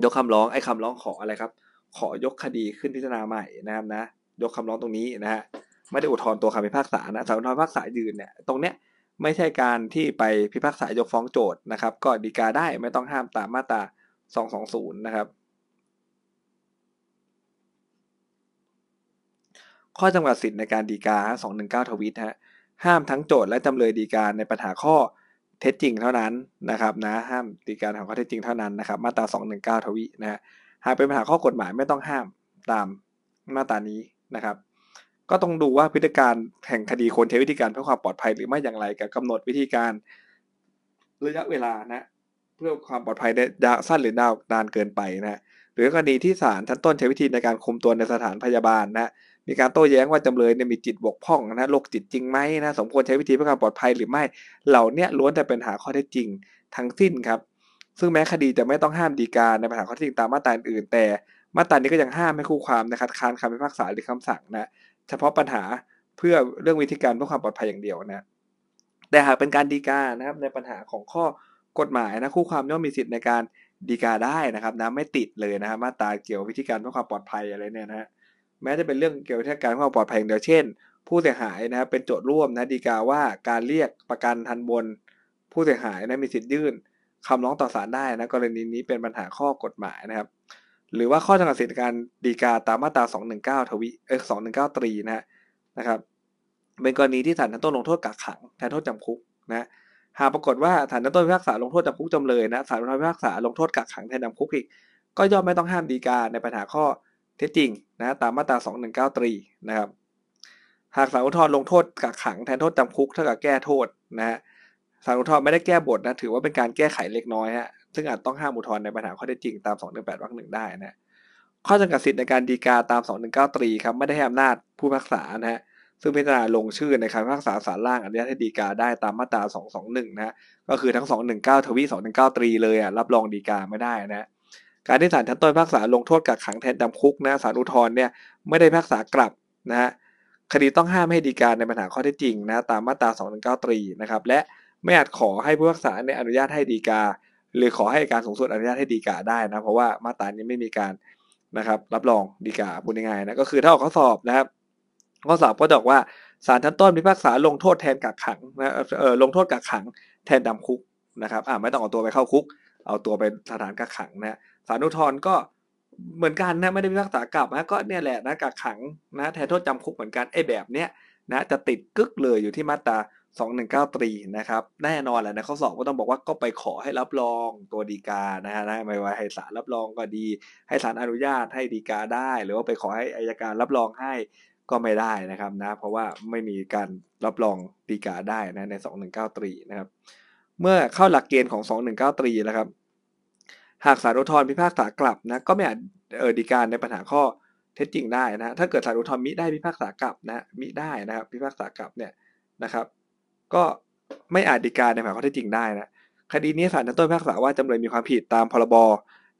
ยกคำร้องไอ้คำร้องขออะไรครับ ขอยกคดีขึ้นพิจารณาใหม่นะครับนะ ยกคำร้องตรงนี้นะฮะไม่ได้อุทธรณ์ตัวคำพิพากษานะศาลอุทธรณ์พิพากษายืนเนี่ยตรงเนี้ยไม่ใช่การที่ไปพิพากษายกฟ้องโจทย์นะครับ ก็ดีกาได้ไม่ต้องห้ามตามมาตรา220 นะครับ ข้อจำกัดสิทธิ์ในการดีกา 219 ทวิตฮะห้ามทั้งโจทย์และจำเลยดีกาในปัญหาข้อเท็จจริงเท่านั้นนะครับนะห้ามดีกาของข้อเท็จจริงเท่านั้นนะครับ มาตรา 219 ทวินะฮะ หากเป็นปัญหาข้อกฎหมายไม่ต้องห้ามตามมาตรานี้นะครับ ก็ต้องดูว่าพฤติการแห่งคดีควรใช้วิธีการเพื่อความปลอดภัยหรือไม่อย่างไรกับกำหนดวิธีการระยะเวลานะเพื่อความปลอดภัยยาสั้นหรือยาวนานเกินไปนะหรือกรณีที่ศาลชั้นต้นใช้วิธีในการคุมตัวในสถานพยาบาลนะมีการโต้แย้งว่าจำเลยเนี่ยมีจิตบกพร่องนะโรคจิตจริงไหมนะสมควรใช้วิธีเพื่อความปลอดภัยหรือไม่ เหล่านี้ล้วนแต่เป็นหาข้อเท็จจริงทั้งสิ้นครับ ซึ่งแม้คดีจะไม่ต้องห้ามดีกาในปัญหาข้อท็จจริงตามมาตราอื่นแต่มาตรานี้ก็ยังห้ามให้คู่ความนะคัดค้านคำพิพากษาหรือคำสั่งนะเฉพาะปัญหาเพื่อเรื่องวิธีการเพื่อความปลอดภัยอย่างเดียวนะแต่หากเป็นการดีกานะครับในปัญหาของข้อกฎหมายนะคู่ความย่อมมีสิทธิ์ในการดีกาได้นะครับนะไม่ติดเลยนะครับมาตราเกี่ยววิธีการเพื่อความปลอดภัยอะไรเนี่ยนะฮะแม้จะเป็นเรื่องเกี่ยวกับการเพื่อความปลอดภัยอย่างเดียวเช่น ผู้เสียหายนะครับเป็นโจทย์ร่วมนะดีกาว่าการเรียกประกันทันบน ผู้เสียหายนะมีสิทธิ์ยื่น คำร้องต่อศาลได้นะกรณีนี้เป็นปัญหาข้อกฎหมายนะครับ หรือว่าข้อจำกัดสิทธิการดีกาตามมาตรา 219 ทวีเออ219 ตรีนะนะครับเป็นกรณีที่ศาลชั้นต้นลงโทษกักขังแทนโทษจำคุกนะหากปรากฏว่าศาลชั้นต้นพิพากษาลงโทษจำคุกจำเลยนะศาลพิพากษาลงโทษกักขังแทนจำคุกอีก ก็ย่อมไม่ต้องห้ามดีกาในปัญหาข้อเท็จจริงนะตามมาตรา 219 ตรีนะครับหากศาลอุทธรณ์ลงโทษกักขังแทนโทษจำคุกเท่ากับแก้โทษนะฮะ ศาลอุทธรณ์ไม่ได้แก้บทนะถือว่าเป็นการแก้ไขเล็กน้อยฮะซึ่งอาจต้องห้ามอุทธรณ์ในปัญหาข้อเท็จจริงตาม 218วรรคหนึ่งได้นะข้อจำกัดสิทธิ์ในการดีกาตาม 219 ตรีครับไม่ได้ให้อำนาจผู้พิพากษานะฮะซึ่งพิจารณาลงชื่อในคำพิพากษาศาลล่างอนุญาตให้ดีกาได้ตามมาตรา 221นะฮะก็คือทั้ง 219 ทวี 219 ตรีเลยอะรับรองดีกาไม่ได้นะการที่ศาลชั้นต้นพิพากษาลงโทษกักขังแทนจำคุกนะศาลอุทธรณ์เนี่ยไม่ได้พิพากษากลับนะฮะคดีต้องห้ามให้ดีกาในปัญหาข้อเท็จจริงนะตามมาตรา 219 ตรีนะครับและ ไม่อาจขอให้ผู้พิพากษาเนี่ยอนุญาตให้ดีกา หรือขอให้การสูงสุดอนุญาตให้ดีกาได้นะ เพราะว่ามาตรานี้ไม่มีการนะครับ รับรองดีกาพูดง่ายๆนะก็คือถ้าออกข้อสอบนะครับ ข้อสอบก็บอกว่าศาลชั้นต้นพิพากษาลงโทษแทนกักขังนะเออลงโทษกักขังแทนจำคุกนะครับอ่าไม่ต้องเอาตัวไปเข้าคุก เอาตัวไปสถานกักขังนะศาลอุทธรณ์ก็เหมือนกันนะไม่ได้พิพากษากลับนะก็เนี่ยแหละนะกักขังนะแทนโทษจำคุกเหมือนกันไอ้แบบเนี้ยนะจะติดกึกเลยอยู่ที่มาตรา 219 ตรีนะครับแน่นอนแหละนะข้อสอบก็ต้องบอกว่าก็ไปขอให้รับรองตัวดีกานะฮะไม่ว่าให้ศาลรับรองก็ดี ให้ศาลอนุญาตให้ดีกาได้ หรือว่าไปขอให้อายการรับรองให้ก็ไม่ได้นะครับนะเพราะว่าไม่มีการรับรองดีกาได้นะใน 219 ตรีนะครับเมื่อเข้าหลักเกณฑ์ของ 219 ตรีแล้วครับ หากศาลอุทธรณ์พิพากษากลับนะก็ไม่อาจเออดีการในปัญหาข้อเท็จจริงได้นะถ้าเกิดศาลอุทธรณ์มิได้พิพากษากลับนะมิได้นะครับ พิพากษากลับเนี่ยนะครับ ก็ไม่อาจดีกาในปัญหาข้อเท็จจริงได้นะคดีนี้ศาลชั้นต้นพิพากษาว่าจำเลยมีความผิดตามพรบ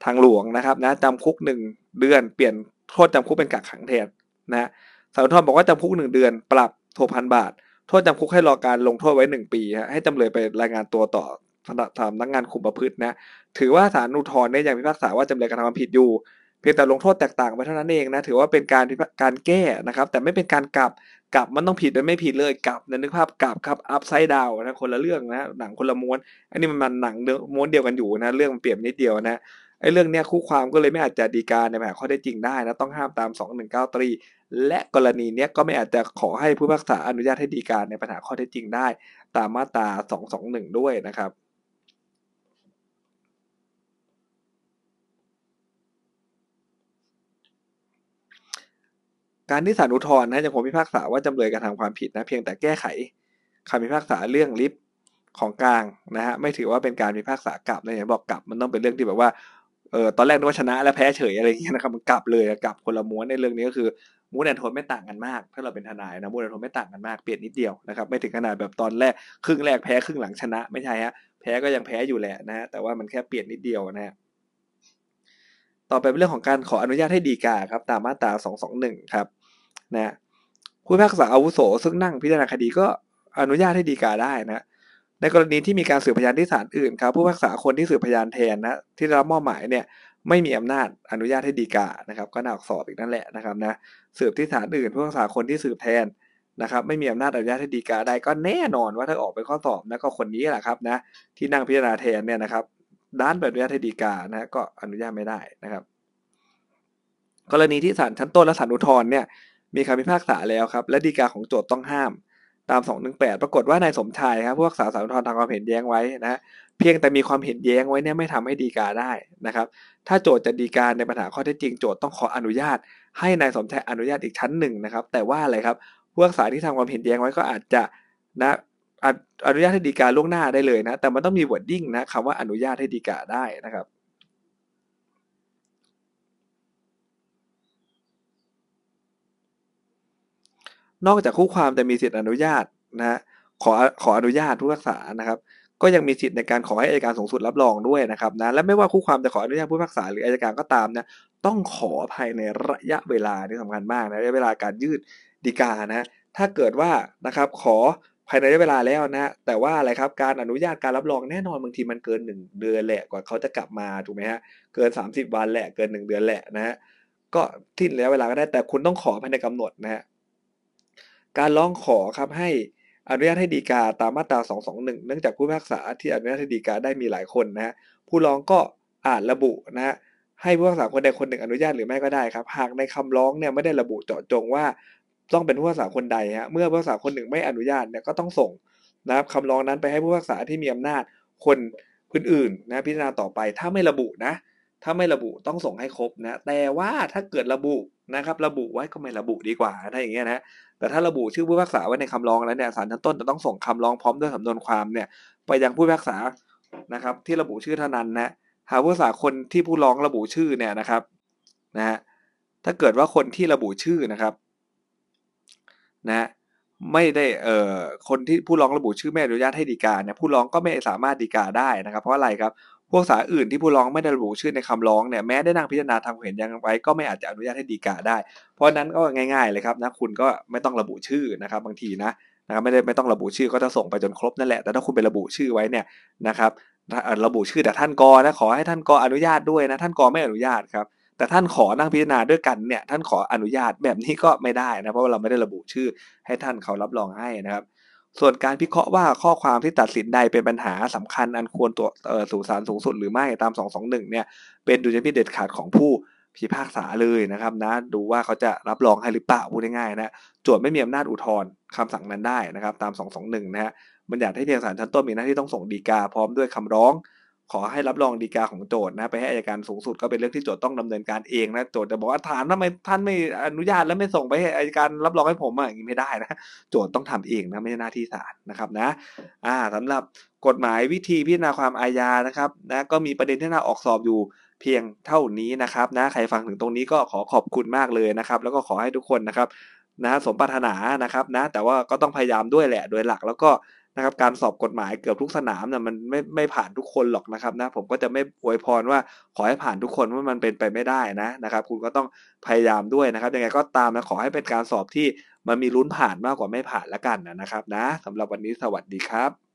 ทางหลวงนะครับนะจำคุกหนึ่งเดือน เปลี่ยนโทษจำคุกเป็นกักขังแทนนะศาลอุทธรณ์บอกว่าจำคุกหนึ่งเดือน ปรับหกพันบาท โทษจำคุกให้รอการลงโทษไว้หนึ่งปีฮะให้จำเลยไปรายงานตัวต่อสำนักงานคุมประพฤตินะถือว่าศาลอุทธรณ์เนี่ยยังพิพากษาว่าจำเลยกระทำความผิดอยู่เพียงแต่ลงโทษแตกต่างไปเท่านั้นเองนะถือว่าเป็นการการแก้นะครับ แต่ไม่เป็นการกลับ กลับมันต้องผิดไม่ผิดเลยกลับนะนึกภาพกลับครับอัพไซด์ดาวนะคนละเรื่องนะหนังคนละม้วนอันนี้มันมันหนังม้วนเดียวกันอยู่นะเรื่องมันเปลี่ยนนิดเดียวนะไอ้เรื่องเนี้ยคู่ความก็เลยไม่อาจจะดีการในแบบข้อได้จริงได้นะต้องห้ามตาม 219ตรีและกรณีเนี้ยก็ไม่อาจจะขอให้ผู้พิพากษาอนุญาตให้ดีการในปัญหาข้อเท็จจริงได้ ตามมาตรา 221 ด้วยนะครับ การที่ศาลอุทธรณ์นะยังคงพิพากษาว่าจำเลยกระทำความผิดนะเพียงแต่แก้ไขคำพิพากษาเรื่องลิฟของกลางนะฮะไม่ถือว่าเป็นการพิพากษากลับนะอย่างบอกกลับมันต้องเป็นเรื่องที่แบบว่าเออตอนแรกนึกว่าชนะแล้วแพ้เฉยอะไรอย่างเงี้ยนะครับมันกลับเลยกลับคนละม้วนในเรื่องนี้ก็คือมูดแอนโทนไม่ต่างกันมาก ถ้าเราเป็นทนายนะมูดแอนโทนไม่ต่างกันมากเปลี่ยนนิดเดียวนะครับไม่ถึงขนาดแบบตอนแรกครึ่งแรกแพ้ครึ่งหลังชนะไม่ใช่ฮะแพ้ก็ยังแพ้อยู่แหละนะฮะแต่ว่ามันแค่เปลี่ยนนิดเดียวนะฮะต่อไปเป็นเรื่องของการขออนุญาตให้ดีกาครับตามมาตรา221ครับ นะผู้พิพากษาอาวุโสซึ่งนั่งพิจารณาคดีก็อนุญาตให้ดีกาได้นะในกรณีที่มีการสืบพยานที่ศาลอื่นครับผู้พิพากษาคนที่สืบพยานแทนนะที่ได้รับมอบหมายเนี่ยไม่มีอำนาจอนุญาตให้ดีกานะครับ ก็น่าออกสอบอีกนั่นแหละนะครับนะสืบที่ศาลอื่นผู้พิพากษาคนที่สืบแทนนะครับไม่มีอำนาจอนุญาตให้ดีกาได้ก็แน่นอนว่าถ้าออกเป็นข้อสอบนะก็คนนี้แหละครับนะที่นั่งพิจารณาแทนเนี่ยนะครับด้านแบบอนุญาตให้ดีกานะก็อนุญาตไม่ได้นะครับ กรณีที่ศาลชั้นต้นและศาลอุทธรณ์เนี่ย มีคำพิพากษาแล้วครับ และดีกาของโจทย์ต้องห้าม ตาม 218 ปรากฏว่านายสมชายครับผู้พิพากษาศาลอุทธรณ์ทางความเห็นแย้งไว้นะเพียงแต่มีความเห็นแย้งไว้เนี่ยไม่ทำให้ดีกาได้นะครับ ถ้าโจทย์จะดีกาในปัญหาข้อเท็จจริงโจทย์ต้องขออนุญาต ให้นายสมชายอนุญาตอีกชั้นหนึ่งนะครับ แต่ว่าอะไรครับผู้พิพากษาที่ทำความเห็นแย้งไว้ก็อาจจะนะอนุญาตให้ดีกาล่วงหน้าได้เลยนะ แต่มันต้องมีวอร์ดดิ้งนะคำว่าอนุญาตให้ดีกาได้นะครับ นอกจากคู่ความจะมีสิทธิอนุญาตนะฮะขอขออนุญาตผู้พิพากษานะครับ ก็ยังมีสิทธิ์ในการขอให้อัยการสูงสุดรับรองด้วยนะครับนะและไม่ว่าคู่ความจะขออนุญาตผู้พิพากษาหรืออัยการก็ตามนะต้องขอภายในระยะเวลาที่สำคัญมากนะระยะเวลาการยืดดีกานะถ้าเกิดว่านะครับขอภายในระยะเวลาแล้วนะ แต่ว่าอะไรครับการอนุญาตการรับรองแน่นอนบางทีมันเกินหนึ่งเดือนแหละกว่าเขาจะกลับมาถูกไหมฮะเกิน 30 วันแหละเกิน 1 เดือนแหละนะฮะก็ทิ้นระยะเวลาก็ได้แต่คุณต้องขอภายในกำหนดนะฮะ การร้องขอครับให้อนุญาตให้ดีกาตามมาตรา 221 เนื่องจากผู้พิพากษาที่อนุญาตให้ดีกาได้มีหลายคนนะฮะผู้ร้องก็อาจระบุนะฮะให้ผู้พิพากษาคนใดคนหนึ่งอนุญาตหรือไม่ก็ได้ครับ หากในคำร้องเนี่ยไม่ได้ระบุเจาะจงว่าต้องเป็นผู้พิพากษาคนใดฮะเมื่อผู้พิพากษาคนหนึ่งไม่อนุญาตเนี่ยก็ต้องส่งนะครับคำร้องนั้นไปให้ผู้พิพากษาที่มีอำนาจคนอื่นๆนะพิจารณาต่อไปถ้าไม่ระบุนะ ถ้าไม่ระบุต้องส่งให้ครบนะ แต่ว่าถ้าเกิดระบุ นะครับ ระบุไว้ก็ไม่ระบุดีกว่าถ้าอย่างเงี้ยนะแต่ถ้าระบุชื่อผู้พิพากษาไว้ในคำร้องแล้วเนี่ยศาลชั้นต้นจะต้องส่งคำร้องพร้อมด้วยสำนวนความเนี่ยไปยังผู้พิพากษานะครับ ที่ระบุชื่อเท่านั้นนะหากผู้พิพากษาคนที่ผู้ร้องระบุชื่อเนี่ยนะครับนะฮะถ้าเกิดว่าคนที่ระบุชื่อนะครับนะไม่ได้เอ่อคนที่ผู้ร้องระบุชื่อไม่อนุญาตให้ดีกาเนี่ยผู้ร้องก็ไม่สามารถดีกาได้นะครับ เพราะอะไรครับ พิพากษาอื่นที่ผู้ร้องไม่ได้ระบุชื่อในคำร้องเนี่ยแม้ได้นั่งพิจารณาทางเห็นยังไว้ก็ไม่อาจจะอนุญาตให้ดีกาได้ เพราะนั้นก็ง่าย ๆเลยครับนะคุณก็ไม่ต้องระบุชื่อนะครับบางทีนะนะครับไม่ได้ไม่ต้องระบุชื่อก็จะส่งไปจนครบนั่นแหละแต่ถ้าคุณไประบุชื่อไว้เนี่ยนะครับระบุชื่อแต่ท่านกอนะขอให้ท่านกออนุญาตด้วยนะท่านกอไม่อนุญาตครับแต่ท่านขอนั่งพิจารณาด้วยกันเนี่ยท่านขออนุญาตแบบนี้ก็ไม่ได้นะเพราะว่าเราไม่ได้ระบุชื่อให้ท่านเขารับรองให้นะครับ ส่วนการพิเคราะห์ว่าข้อความที่ตัดสินใดเป็นปัญหาสำคัญอันควรตัวสู่ศาลสูงสุดหรือไม่ตาม 221 เนี่ย เป็นดุลยพินิจเด็ดขาดของผู้พิพากษาเลยนะครับนะดูว่าเขาจะรับรองให้หรือเปล่าพูดง่ายๆนะโจทย์ไม่มีอำนาจอุทธรณ์คำสั่งนั้นได้นะครับตาม 221 นะฮะมันอยากให้เพียงศาลชั้นต้นมีหน้าที่ต้องส่งดีกาพร้อมด้วยคำร้อง ขอให้รับรองดีกาของโจทย์นะไปให้อัยการสูงสุดก็เป็นเรื่องที่โจทย์ต้องดำเนินการเองนะโจทย์จะบอกว่าถามทำไมท่านไม่อนุญาตแล้วไม่ส่งไปให้อัยการรับรองให้ผมอะอย่างนี้ไม่ได้นะโจทย์ต้องทำเองนะไม่ใช่หน้าที่ศาลนะครับนะอ่าสำหรับกฎหมายวิธีพิจารณาความอาญานะครับนะก็มีประเด็นที่น่าออกสอบอยู่เพียงเท่านี้นะครับนะใครฟังถึงตรงนี้ก็ขอขอบคุณมากเลยนะครับ แล้วก็ขอให้ทุกคนนะครับนะสมปรารถนานะครับนะแต่ว่าก็ต้องพยายามด้วยแหละโดยหลักแล้วก็ นะครับการสอบกฎหมายเกือบทุกสนามเนี่ยมันไม่ไม่ผ่านทุกคนหรอกนะครับนะผมก็จะไม่อวยพรว่าขอให้ผ่านทุกคนว่ามันเป็นไปไม่ได้นะนะครับ คุณก็ต้องพยายามด้วยนะครับยังไงก็ตามนะขอให้เป็นการสอบที่มันมีลุ้นผ่านมากกว่าไม่ผ่านแล้วกันนะครับนะสำหรับวันนี้สวัสดีครับ